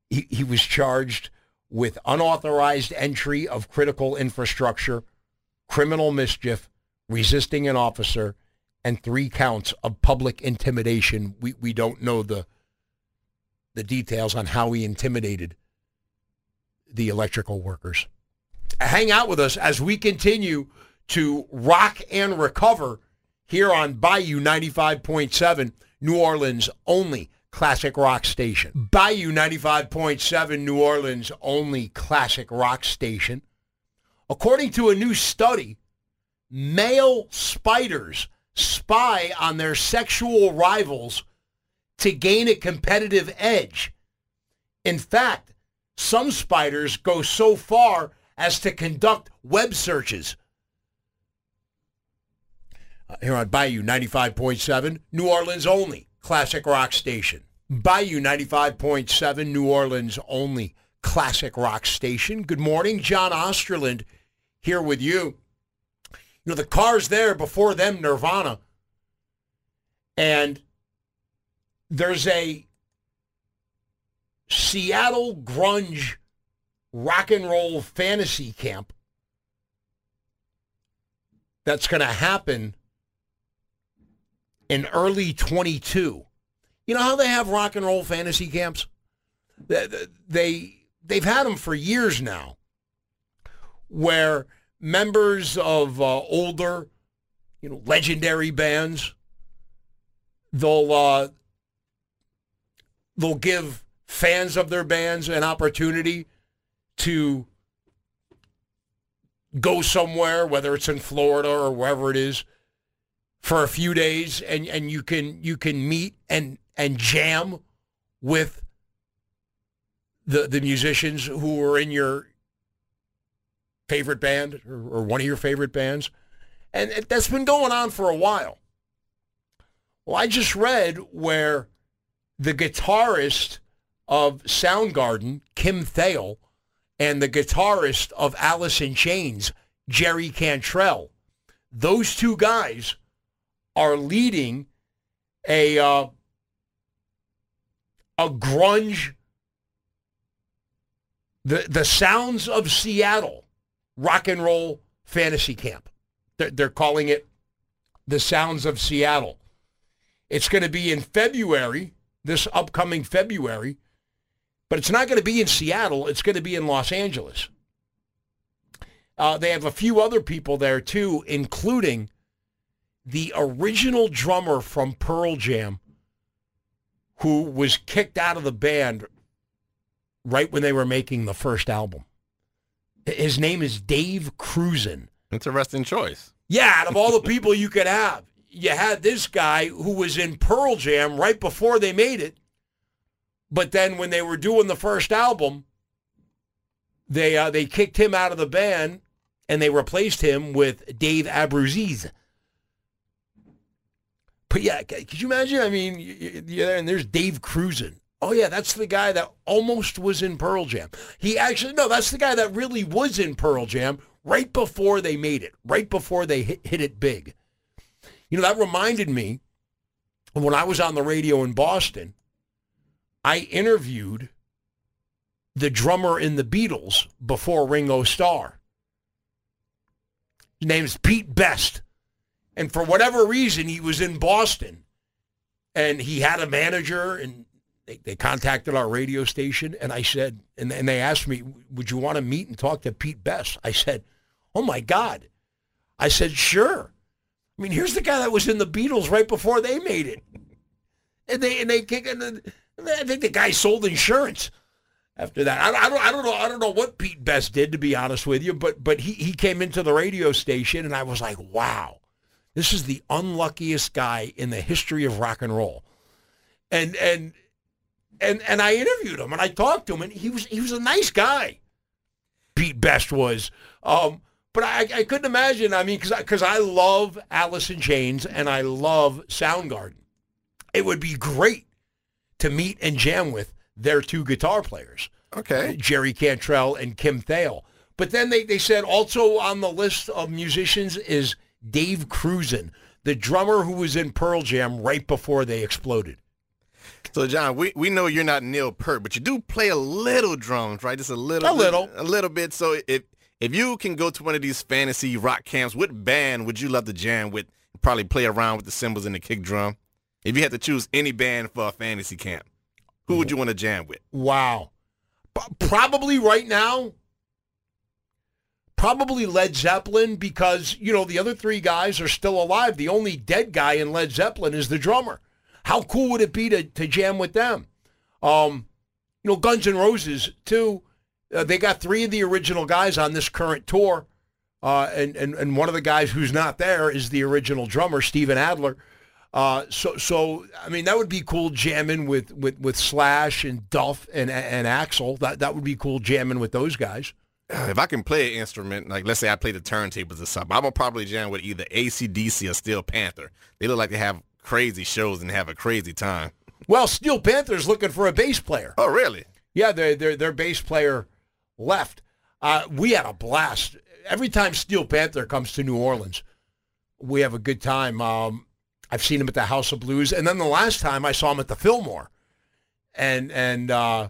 he he was charged with unauthorized entry of critical infrastructure, criminal mischief, resisting an officer, and three counts of public intimidation. We we don't know the the details on how he intimidated the electrical workers. Hang out with us as we continue to rock and recover here on Bayou 95.7, New Orleans only classic rock station. Bayou 95.7, New Orleans only classic rock station. According to a new study, male spiders spy on their sexual rivals to gain a competitive edge. In fact, some spiders go so far as to conduct web searches. Uh, here on Bayou 95.7, New Orleans only, classic rock station. Bayou 95.7, New Orleans only, classic rock station. Good morning, John Osterland here with you. You know, the car's there before them, Nirvana. And there's a Seattle grunge rock and roll fantasy camp that's going to happen in early 22. You know how they have rock and roll fantasy camps? They, they they've had them for years now where members of uh, older, you know, legendary bands they'll uh, they'll give fans of their bands an opportunity to go somewhere, whether it's in Florida or wherever it is, for a few days, and, and you can you can meet and and jam with the the musicians who are in your favorite band or, or one of your favorite bands, and it, that's been going on for a while. Well, I just read where the guitarist of Soundgarden, Kim Thayil, and the guitarist of Alice in Chains, Jerry Cantrell, those two guys are leading a uh, a grunge the the sounds of Seattle rock and roll fantasy camp. They're, calling it the sounds of Seattle. It's going to be in February, this upcoming February, but it's not going to be in Seattle. It's going to be in Los Angeles. Uh, they have a few other people there too, including the original drummer from Pearl Jam, who was kicked out of the band right when they were making the first album. His name is Dave Krusen. Interesting choice. Yeah, out of all the [laughs] people you could have, you had this guy who was in Pearl Jam right before they made it. But then when they were doing the first album, they uh, they kicked him out of the band and they replaced him with Dave Abruzzese. But yeah, could you imagine? I mean, yeah, and there's Dave Krusen. Oh yeah, that's the guy that almost was in Pearl Jam. He actually no, that's the guy that really was in Pearl Jam right before they made it, right before they hit, hit it big. You know, that reminded me when I was on the radio in Boston, I interviewed the drummer in the Beatles before Ringo Starr. His name's Pete Best. And for whatever reason, he was in Boston and he had a manager and they, they contacted our radio station and I said, and, and they asked me, would you want to meet and talk to Pete Best? I said, oh my God. I said, sure. I mean, here's the guy that was in the Beatles right before they made it. And they, and they kick, and I think the guy sold insurance after that. I, I, don't, I don't know. I don't know what Pete Best did, to be honest with you, but, but he, he came into the radio station and I was like, wow, this is the unluckiest guy in the history of rock and roll. And, and, and and I interviewed him and I talked to him and he was he was a nice guy. Pete Best was, um, but I, I couldn't imagine. I mean, because because I, I love Alice in Chains and I love Soundgarden. It would be great to meet and jam with their two guitar players, Okay. Jerry Cantrell and Kim Thayil. But then they, they said also on the list of musicians is Dave Krusen, the drummer who was in Pearl Jam right before they exploded. So John, we, we know you're not Neil Peart, but you do play a little drums, right? Just a little A bit- little. a little bit. So if if you can go to one of these fantasy rock camps, what band would you love to jam with? Probably play around with the cymbals and the kick drum. If you had to choose any band for a fantasy camp, who would you want to jam with? Wow. Probably right now, probably Led Zeppelin because, you know, the other three guys are still alive. The only dead guy in Led Zeppelin is the drummer. How cool would it be to, to jam with them? Um, you know, Guns N' Roses, too. Uh, they got three of the original guys on this current tour. Uh, and, and, and one of the guys who's not there is the original drummer, Steven Adler. Uh, so, so I mean, that would be cool jamming with, with, with Slash and Duff and, and Axl. That, that would be cool jamming with those guys. If I can play an instrument, like let's say I play the turntables or something, I'm gonna probably jam with either ACDC or Steel Panther. They look like they have crazy shows and have a crazy time. Well, Steel Panther's looking for a bass player. Oh, really? Yeah, their their their bass player left. Uh, we had a blast every time Steel Panther comes to New Orleans. We have a good time. Um, I've seen him at the House of Blues, and then the last time I saw him at the Fillmore, and and uh,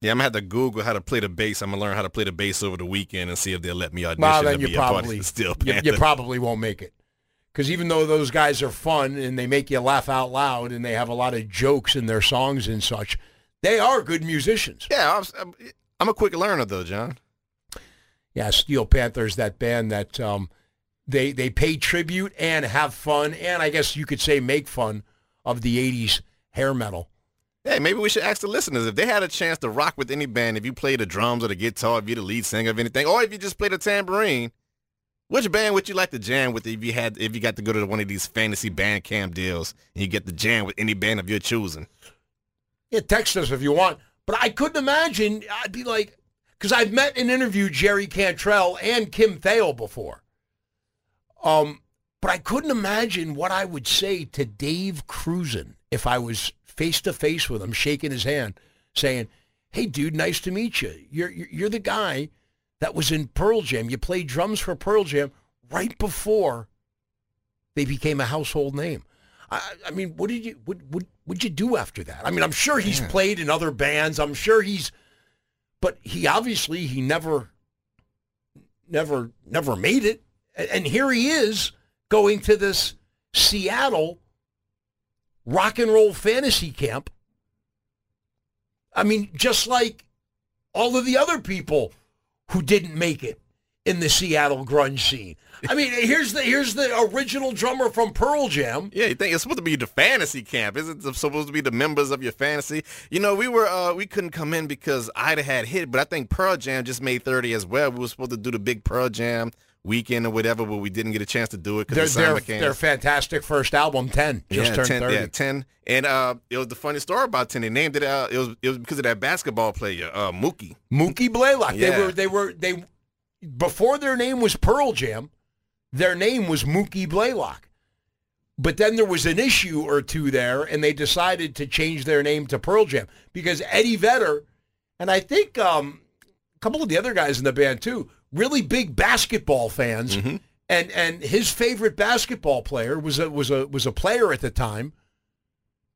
Yeah, I'm gonna have to Google how to play the bass. I'm gonna learn how to play the bass over the weekend and see if they'll let me audition well, to then you be a part probably Steel you, Panther. you probably won't make it because even though those guys are fun and they make you laugh out loud and they have a lot of jokes in their songs and such, they are good musicians. yeah, I'm, I'm, a quick learner though, John. Yeah, Steel Panther's that band that um, they they pay tribute and have fun, and I guess you could say make fun of the '80s hair metal. Hey, maybe we should ask the listeners if they had a chance to rock with any band, if you play the drums or the guitar, if you're the lead singer of anything, or if you just play the tambourine, which band would you like to jam with if you had if you got to go to one of these fantasy band camp deals and you get to jam with any band of your choosing? Yeah, text us if you want. But I couldn't imagine. I'd be like, because I've met and interviewed Jerry Cantrell and Kim Thayil before. Um, but I couldn't imagine what I would say to Dave Krusen if I was face to face with him, shaking his hand, saying, "Hey, dude, nice to meet you. You're you're the guy that was in Pearl Jam. You played drums for Pearl Jam right before they became a household name." I, I mean, what did you what what what'd you do after that? I mean, I'm sure he's Yeah. played in other bands. I'm sure he's, but he obviously he never, never, never made it. And here he is going to this Seattle rock and roll fantasy camp. I mean, just like all of the other people who didn't make it in the Seattle grunge scene. I mean, here's the here's the original drummer from Pearl Jam. Yeah, you think it's supposed to be the fantasy camp? Isn't it supposed to be the members of your fantasy? You know, we were uh, we couldn't come in because Ida had hit, but I think Pearl Jam just made thirty as well. We were supposed to do the big Pearl Jam weekend or whatever, but we didn't get a chance to do it because their, the their fantastic first album, 10, just yeah, turned 10, 30. yeah, 10. And uh, it was the funny story about 10. They named it, uh, it was it was because of that basketball player, uh, Mookie. Mookie Blaylock. Yeah. They were they were they before their name was Pearl Jam, their name was Mookie Blaylock. But then there was an issue or two there, and they decided to change their name to Pearl Jam because Eddie Vedder, and I think um, a couple of the other guys in the band too, really big basketball fans, Mm-hmm. and and his favorite basketball player was a was a was a player at the time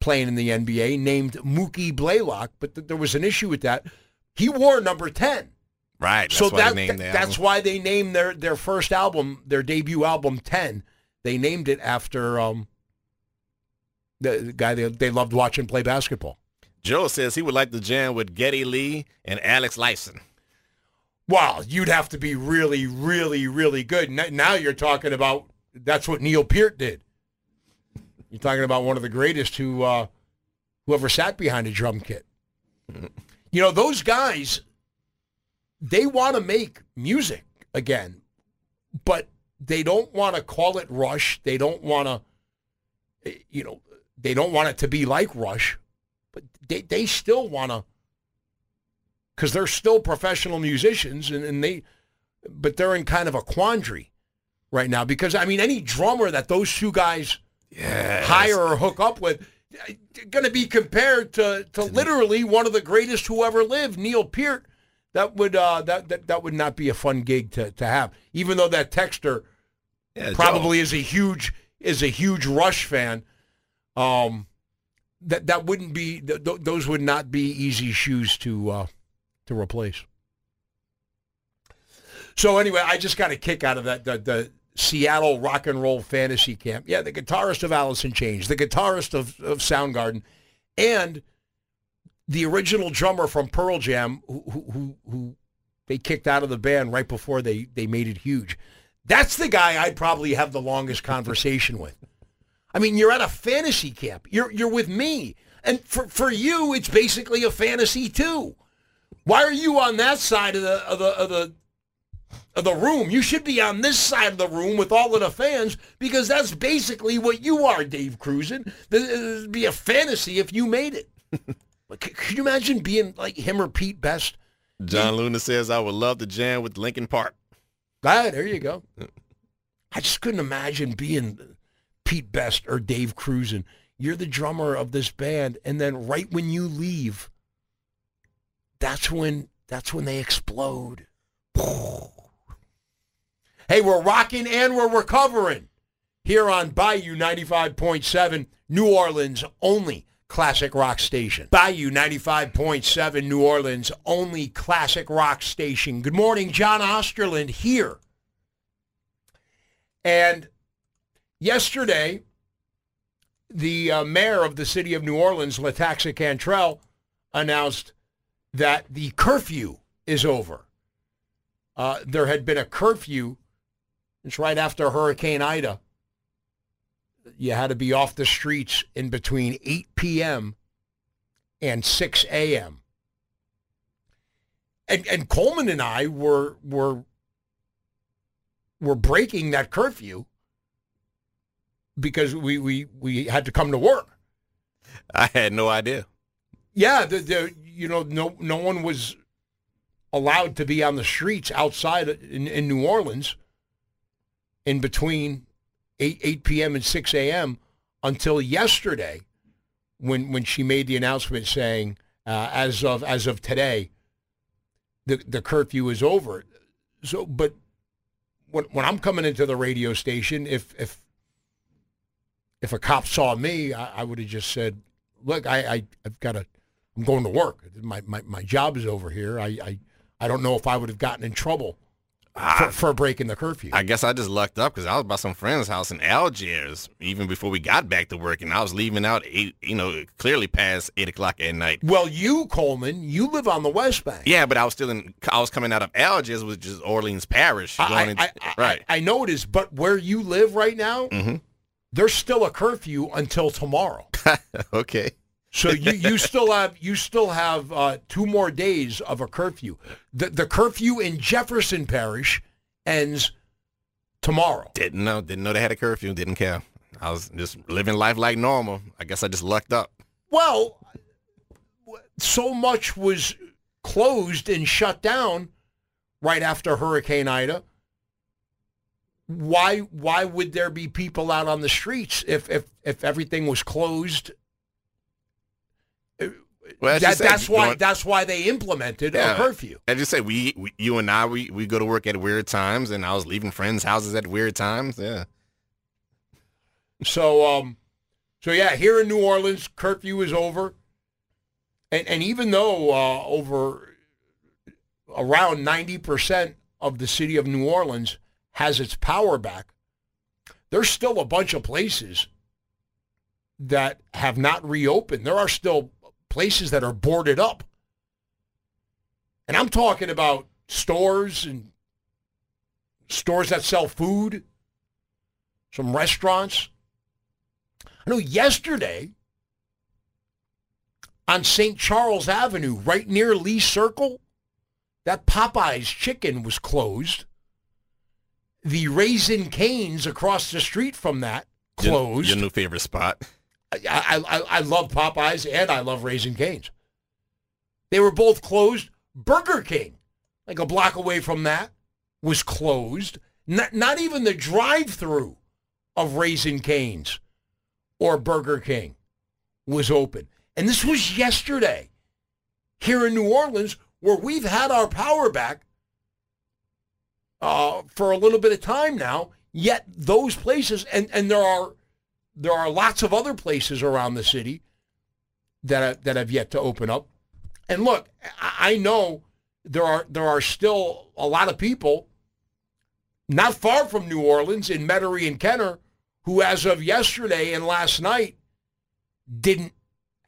playing in the NBA named Mookie Blaylock, but th- there was an issue with that. He wore number ten. Right. That's so why that, they named that- that's why they named their their first album, their debut album, Ten. They named it after um, the, the guy they, they loved watching play basketball. Joe says he would like to jam with Geddy Lee and Alex Lifeson. Wow, you'd have to be really, really, really good. Now you're talking about that's what Neil Peart did. You're talking about one of the greatest who uh, who ever sat behind a drum kit. You know those guys. They want to make music again, but they don't want to call it Rush. They don't want to, you know, they don't want it to be like Rush, but they they still want to because they're still professional musicians and, and they but they're in kind of a quandary right now because I mean any drummer that those two guys hire or hook up with going to be compared to, to literally one of the greatest who ever lived, Neil Peart. That would uh, that, that that would not be a fun gig to, to have, even though that texter Yeah, probably is a huge is a huge Rush fan. Um, that that wouldn't be th- those would not be easy shoes to uh, to replace. So anyway, I just got a kick out of that the, the Seattle rock and roll fantasy camp. Yeah, the guitarist of in Chains, the guitarist of, of Soundgarden, and the original drummer from Pearl Jam, who, who who who they kicked out of the band right before they they made it huge. That's the guy I'd probably have the longest conversation with. I mean, you're at a fantasy camp. You're you're with me. And for for you, it's basically a fantasy too. Why are you on that side of the of the of the of the room? You should be on this side of the room with all of the fans because that's basically what you are, Dave Krusen. It'd be a fantasy if you made it. [laughs] Could you imagine being like him or Pete Best? John Luna says I would love to jam with Linkin Park. Ah, there you go. I just couldn't imagine being Pete Best or Dave Krusen. You're the drummer of this band, and then right when you leave, that's when that's when they explode. [laughs] Hey, we're rocking and we're recovering here on Bayou 95.7, New Orleans only classic rock station. Bayou 95.7, New Orleans only classic rock station. Good morning, John Osterland here. And yesterday, the uh, mayor of the city of New Orleans, LaToya Cantrell, announced that the curfew is over. Uh, there had been a curfew. It's right after Hurricane Ida. You had to be off the streets in between 8 p.m. and 6 a.m. And and Coleman and I were were were breaking that curfew because we we we had to come to work. I had no idea. Yeah, the, the you know no no one was allowed to be on the streets outside in, in New Orleans in between 8 8 p.m. and 6 a.m. until yesterday when when she made the announcement saying uh, as of as of today the the curfew is over. So, but when when I'm coming into the radio station, if if if a cop saw me, I, I would have just said, "Look, I, I I've got to, I'm going to work. My my my job is over here. I I, I don't know if I would have gotten in trouble." for, for breaking the curfew. I guess I just lucked up because I was by some friend's house in Algiers even before we got back to work, and I was leaving out eight, you know, clearly past eight o'clock at night. well, you Coleman, you live on the West Bank. Yeah, but I was still in. I was coming out of Algiers, which is Orleans Parish. I, into, I, I, right. I, I know it is, but where you live right now, Mhm. there's still a curfew until tomorrow. [laughs] okay. So you, you still have you still have uh, two more days of a curfew. The the curfew in Jefferson Parish ends tomorrow. Didn't know. Didn't know they had a curfew. Didn't care. I was just living life like normal. I guess I just lucked up. Well, so much was closed and shut down right after Hurricane Ida. Why why would there be people out on the streets if if if everything was closed? Well, That, that's why know- that's why they implemented Yeah. a curfew. As just say, we, we you and I we, we go to work at weird times, and I was leaving friends' houses at weird times. Yeah. So um so yeah, here in New Orleans, curfew is over. And and even though uh, over around 90% of the city of New Orleans has its power back, there's still a bunch of places that have not reopened. There are still places that are boarded up. And I'm talking about stores and stores that sell food, some restaurants. I know yesterday on St. Charles Avenue, right near Lee Circle, that Popeye's chicken was closed. The Raising Cane's across the street from that Your- closed. Your, new favorite spot. [laughs] I, I, I love Popeyes and I love Raising Cane's. They were both closed. Burger King, like a block away from that, was closed. Not, not even the drive-through of Raising Cane's or Burger King was open. And this was yesterday here in New Orleans where we've had our power back uh, for a little bit of time now. Yet those places, and, and there are there are lots of other places around the city that are, that have yet to open up. And look, I know there are there are still a lot of people not far from New Orleans in Metairie and Kenner who, as of yesterday and last night, didn't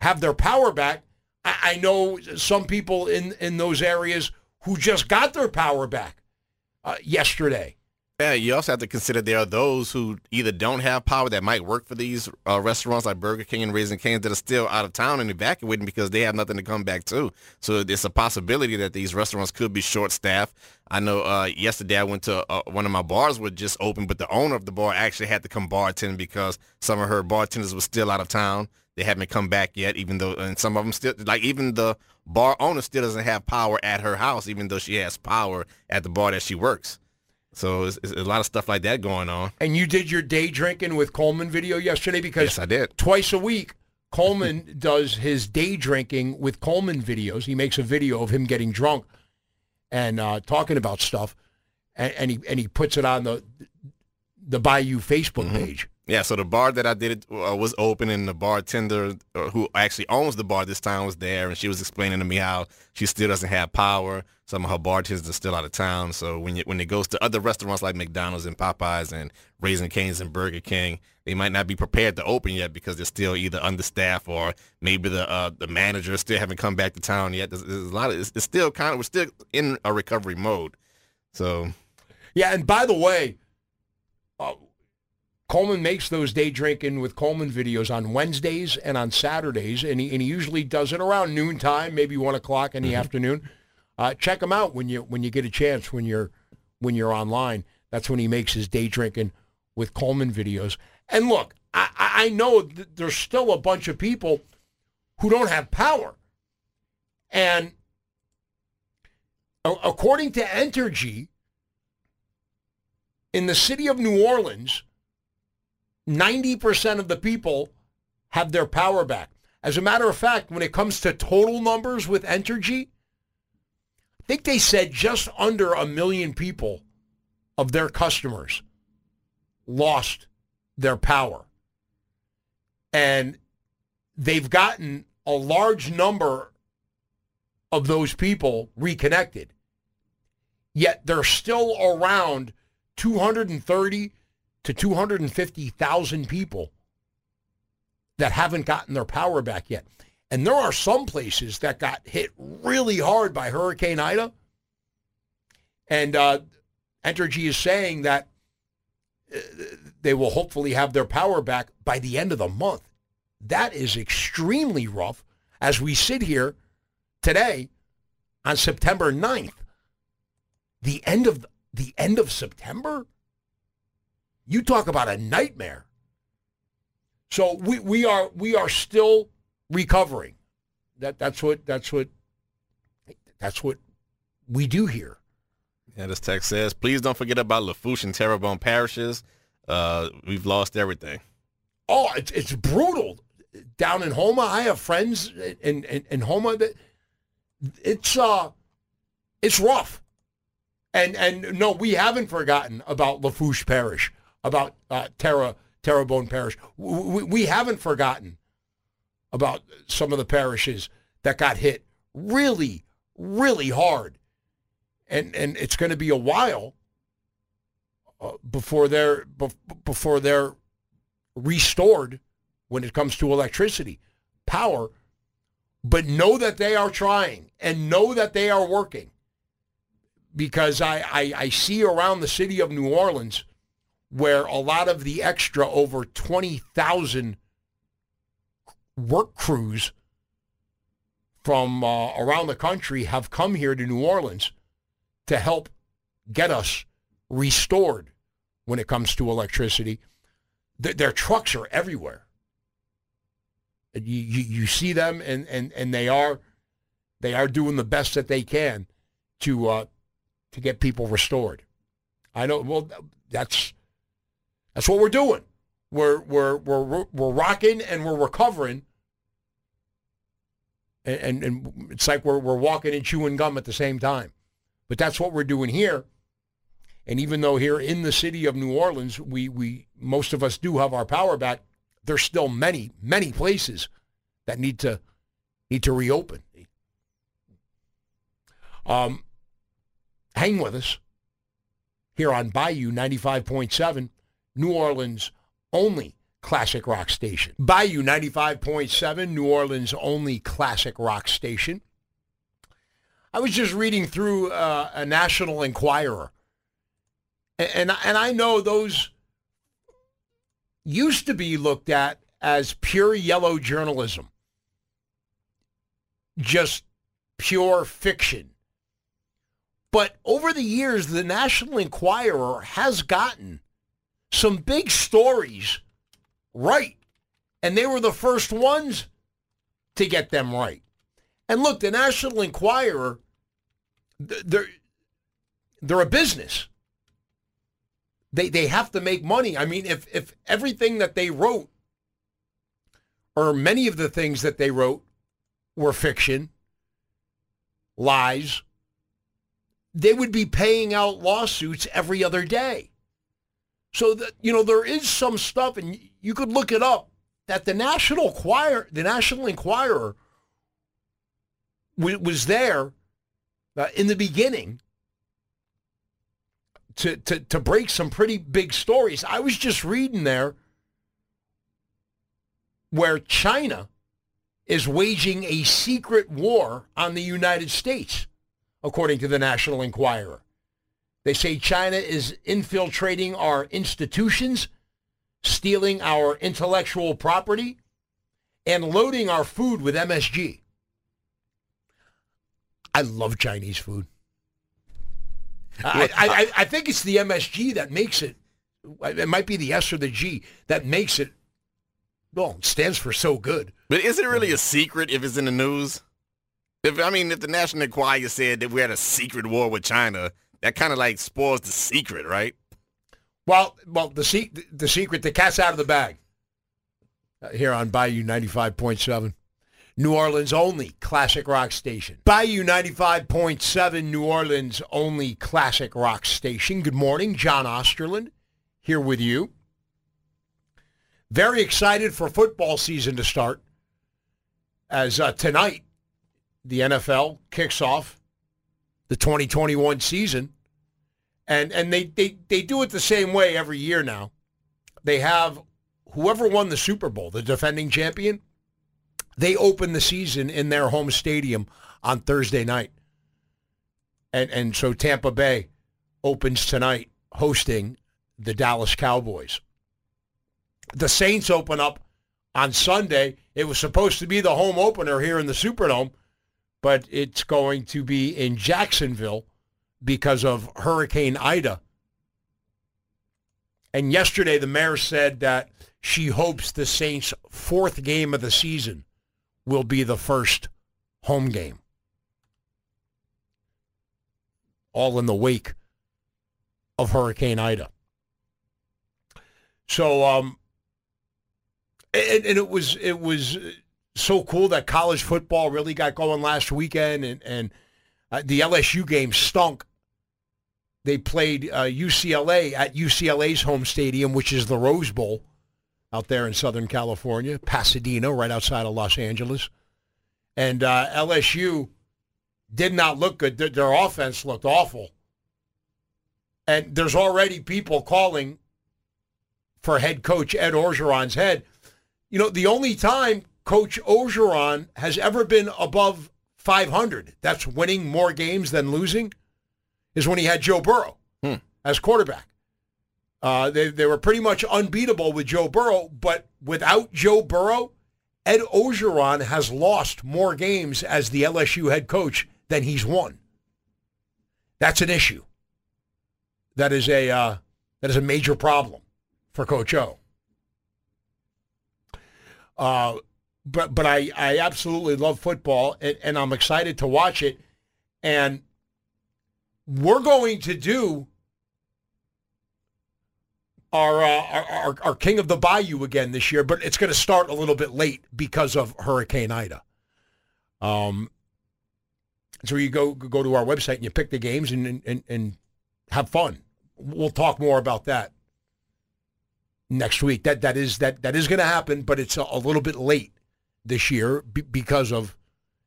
have their power back. I, I know some people in in those areas who just got their power back uh, yesterday. Yeah, you also have to consider there are those who either don't have power that might work for these uh, restaurants like Burger King and Raising Cane's that are still out of town and evacuating because they have nothing to come back to. So it's a possibility that these restaurants could be short-staffed. I know uh, yesterday I went to uh, one of my bars was just open, but the owner of the bar actually had to come bartend because some of her bartenders were still out of town. They haven't come back yet, even though, and some of them still, like even the bar owner still doesn't have power at her house, even though she has power at the bar that she works. So it's, it's a lot of stuff like that going on. And you did your day drinking with Coleman video yesterday because Yes, I did. twice a week Coleman [laughs] does his day drinking with Coleman videos. He makes a video of him getting drunk and uh, talking about stuff, and, and he and he puts it on the the Bayou Facebook Mm-hmm. page. Yeah, so the bar that I did it uh, was open, and the bartender uh, who actually owns the bar this time was there, and she was explaining to me how she still doesn't have power. Some of her bartenders are still out of town, so when you, when it goes to other restaurants like McDonald's and Popeyes and Raising Cane's and Burger King, they might not be prepared to open yet because they're still either understaffed or maybe the uh, the manager still haven't come back to town yet. There's, there's a lot of it's, it's still kind of we're still in a recovery mode. So Yeah, and by the way, uh, Coleman makes those day drinking with Coleman videos on Wednesdays and on Saturdays, and he, and he usually does it around noontime, maybe one o'clock in the afternoon. Uh, check him out when you when you get a chance when you're when you're online. That's when he makes his day drinking with Coleman videos. And look, I, I know there's still a bunch of people who don't have power, and according to Entergy, in the city of New Orleans, 90% of the people have their power back. As a matter of fact, when it comes to total numbers with Entergy, think they said just under a million people of their customers lost their power. And they've gotten a large number of those people reconnected. Yet they're still around 230 to 250,000 people that haven't gotten their power back yet. And there are some places that got hit really hard by Hurricane Ida. And uh, Entergy is saying that uh, they will hopefully have their power back by the end of the month. That is extremely rough as we sit here today on September 9th. The end of the end of September? You talk about a nightmare. So we, we are we are still recovering. That that's what that's what that's what we do here. Yeah, this text says, please don't forget about Lafourche and Terrebonne parishes. Uh, we've lost everything. Oh, it's it's brutal down in Houma. I have friends in in, in Houma that it's uh it's rough. And and no, we haven't forgotten about Lafourche Parish, about uh, Terra Terrebonne Parish. We, we haven't forgotten about some of the parishes that got hit really, really hard, and and it's going to be a while uh, before they're bef- before they're restored when it comes to electricity, power. But know that they are trying and know that they are working because I, I, I see around the city of New Orleans where a lot of the extra over 20,000 work crews from uh, around the country have come here to New Orleans to help get us restored when it comes to electricity. Th- their trucks are everywhere. You, you, you see them and, and, and they are they are doing the best that they can to uh, to get people restored. I know. Well, that's that's what we're doing. We're we're we're we're rocking and we're recovering, and and, it's like we're we're walking and chewing gum at the same time. But that's what we're doing here. And even though here in the city of New Orleans, we we most of us do have our power back, there's still many many places that need to need to reopen. Um, hang with us here on Bayou 95.7, New Orleans only classic rock station. Bayou 95.7, New Orleans only classic rock station. I was just reading through uh, a National Enquirer, and, and and I know those used to be looked at as pure yellow journalism, just pure fiction. But over the years, the National Enquirer has gotten some big stories right. And they were the first ones to get them right. And look, the National Enquirer, they're, they're a business. They, they have to make money. I mean, if, if everything that they wrote, or many of the things that they wrote, were fiction, lies, they would be paying out lawsuits every other day. So that you know there is some stuff, and you could look it up that the National Enquirer, the National Enquirer, w- was there uh, in the beginning to, to to break some pretty big stories. I was just reading there where China is waging a secret war on the United States according to the National Enquirer. They say China is infiltrating our institutions stealing our intellectual property, and loading our food with MSG. I love Chinese food. I, I, I, think it's the MSG that makes it. It might be the S or the G that makes it. Well, it stands for so good. But is it really a secret if it's in the news? If I mean, if the National Enquirer said that we had a secret war with China, that kind of like spoils the secret, right? Well, well, the se- the secret, the cat's out of the bag. Uh, here on Bayou ninety five point seven. New Orleans only classic rock station. Bayou 95.7, New Orleans only classic rock station. Good morning, John Osterland here with you. Very excited for football season to start as uh, tonight the NFL kicks off the 2021 season. And and they, they, they do it the same way every year now. They have whoever won the Super Bowl, the defending champion, they open the season in their home stadium on Thursday night. And and so Tampa Bay opens tonight hosting the Dallas Cowboys. The Saints open up on Sunday. It was supposed to be the home opener here in the Superdome, but it's going to be in Jacksonville because of Hurricane Ida. And yesterday the mayor said that she hopes the Saints' fourth game of the season will be the first home game. All in the wake of Hurricane Ida. So, um, and, and it was it was so cool that college football really got going last weekend, and and uh, the LSU game stunk. They played uh, UCLA at UCLA's home stadium, which is the Rose Bowl out there in Southern California, Pasadena, right outside of Los Angeles. And uh, LSU did not look good. Their, their offense looked awful. And there's already people calling for head coach Ed Orgeron's head. You know, the only time Coach Orgeron has ever been above 500, that's winning more games than losing, is when he had Joe Burrow Hmm. as quarterback. Uh, they, they were pretty much unbeatable with Joe Burrow, but without Joe Burrow, Ed Orgeron has lost more games as the LSU head coach than he's won. That's an issue. That is a uh, that is a major problem for Coach O. Uh, but but I, I absolutely love football and, and I'm excited to watch it. And we're going to do our, uh, our, our our King of the Bayou again this year, but it's going to start a little bit late because of Hurricane Ida. Um, so you go go to our website and you pick the games and and, and have fun. We'll talk more about that next week. That that is that that is going to happen, but it's a, a little bit late this year b- because of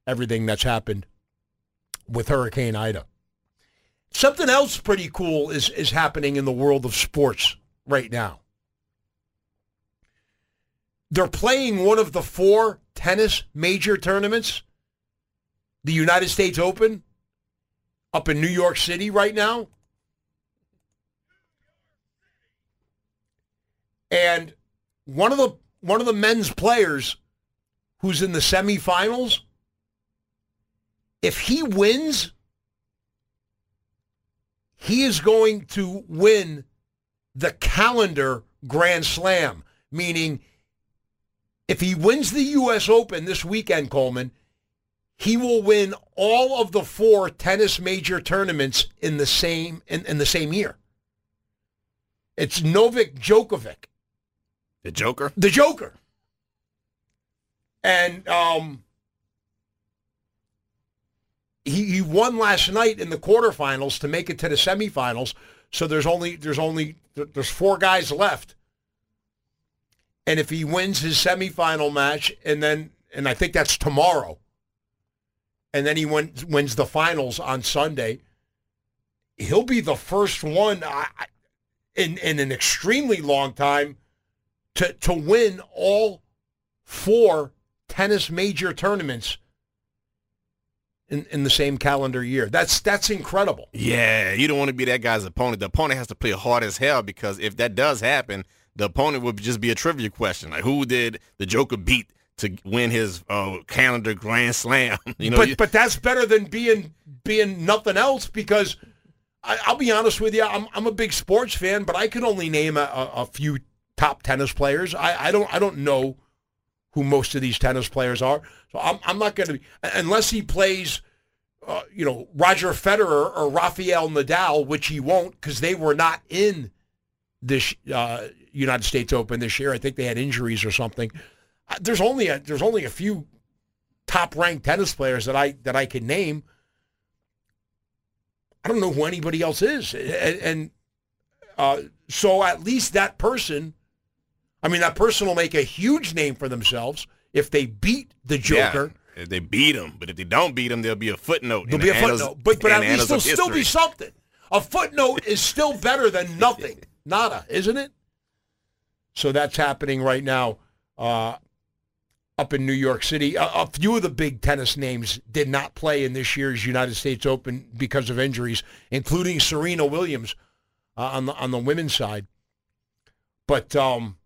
everything that's happened with Hurricane Ida. Something else pretty cool is is happening in the world of sports right now. They're playing one of the four tennis major tournaments, the United States Open, up in New York City right now. And one of the one of the men's players who's in the semifinals, if he wins, he is going to win the calendar Grand Slam, meaning if he wins the U.S. Open this weekend, Coleman, he will win all of the four tennis major tournaments in the same in, in the same year. It's Novak Djokovic, The Joker? the Joker, and um, he, he won last night in the quarterfinals to make it to the semifinals. So there's only there's only there's four guys left. And if he wins his semifinal match, and then and I think that's tomorrow, and then he wins wins the finals on Sunday, he'll be the first one in in an extremely long time to to win all four tennis major tournaments in, in the same calendar year. That's that's incredible. Yeah, you don't want to be that guy's opponent. The opponent has to play hard as hell because if that does happen, the opponent would just be a trivia question, like who did the Joker beat to win his uh, calendar Grand Slam? [laughs] you know, but but that's better than being being nothing else because I, will be honest with you, I'm I'm a big sports fan, but I can only name a, a, a few top tennis players. I, I don't I don't know who most of these tennis players are, so I'm I'm not going to be unless he plays. Uh, you know Roger Federer or Rafael Nadal, which he won't because they were not in this uh, United States Open this year. I think they had injuries or something. Uh, there's only a, there's only a few top ranked tennis players that I that I can name. I don't know who anybody else is, and, and uh, so at least that person, I mean, that person will make a huge name for themselves if they beat the Joker. Yeah, if they beat him, but if they don't beat him, there'll be a footnote. There'll be a footnote, but but at least there'll still be something. A footnote is still better than [laughs] nothing. Nada, isn't it? So that's happening right now uh, up in New York City. A, a, few of the big tennis names did not play in this year's United States Open because of injuries, including Serena Williams uh, on the on the women's side. But um,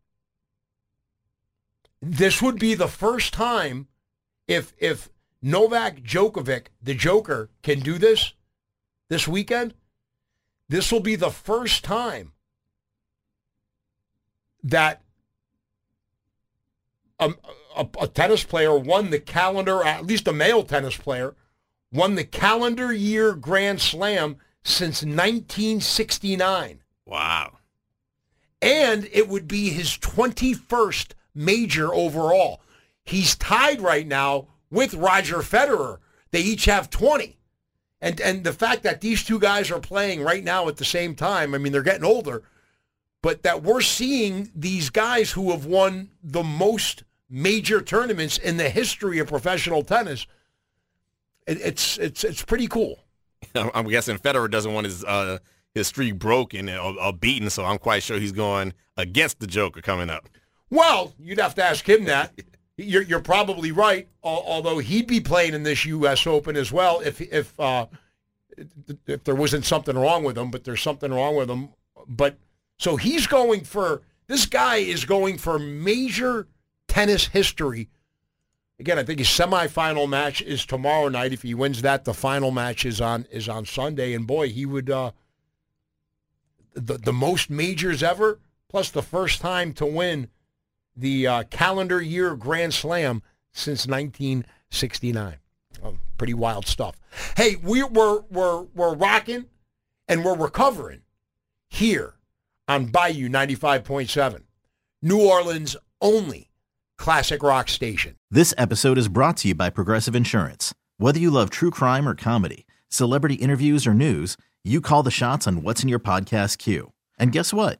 this would be the first time if if Novak Djokovic, the Joker, can do this this weekend. This will be the first time that a, a, a, tennis player won the calendar, at least a male tennis player, won the calendar year Grand Slam since 1969. Wow. And it would be his 21st major overall. He's tied right now with Roger Federer. They each have 20. And and the fact that these two guys are playing right now at the same time, I mean they're getting older, but that we're seeing these guys who have won the most major tournaments in the history of professional tennis. It, it's it's it's pretty cool. [laughs] I'm guessing Federer doesn't want his uh, his streak broken or, or, beaten, so I'm quite sure he's going against the Joker coming up. Well, you'd have to ask him that. [laughs] you're, you're probably right. Although he'd be playing in this U.S. Open as well if if uh, if there wasn't something wrong with him. But there's something wrong with him. But so he's going for this guy is going for major tennis history. Again, I think his semifinal match is tomorrow night. If he wins that, the final match is on is on Sunday. And boy, he would uh, the the most majors ever, plus the first time to win the uh, calendar year Grand Slam since 1969. Oh, pretty wild stuff. Hey, we, we're we're we're rocking and we're recovering here on Bayou 95.7, New Orleans' only classic rock station. This episode is brought to you by Progressive Insurance. Whether you love true crime or comedy, celebrity interviews or news, you call the shots on what's in your podcast queue. And guess what?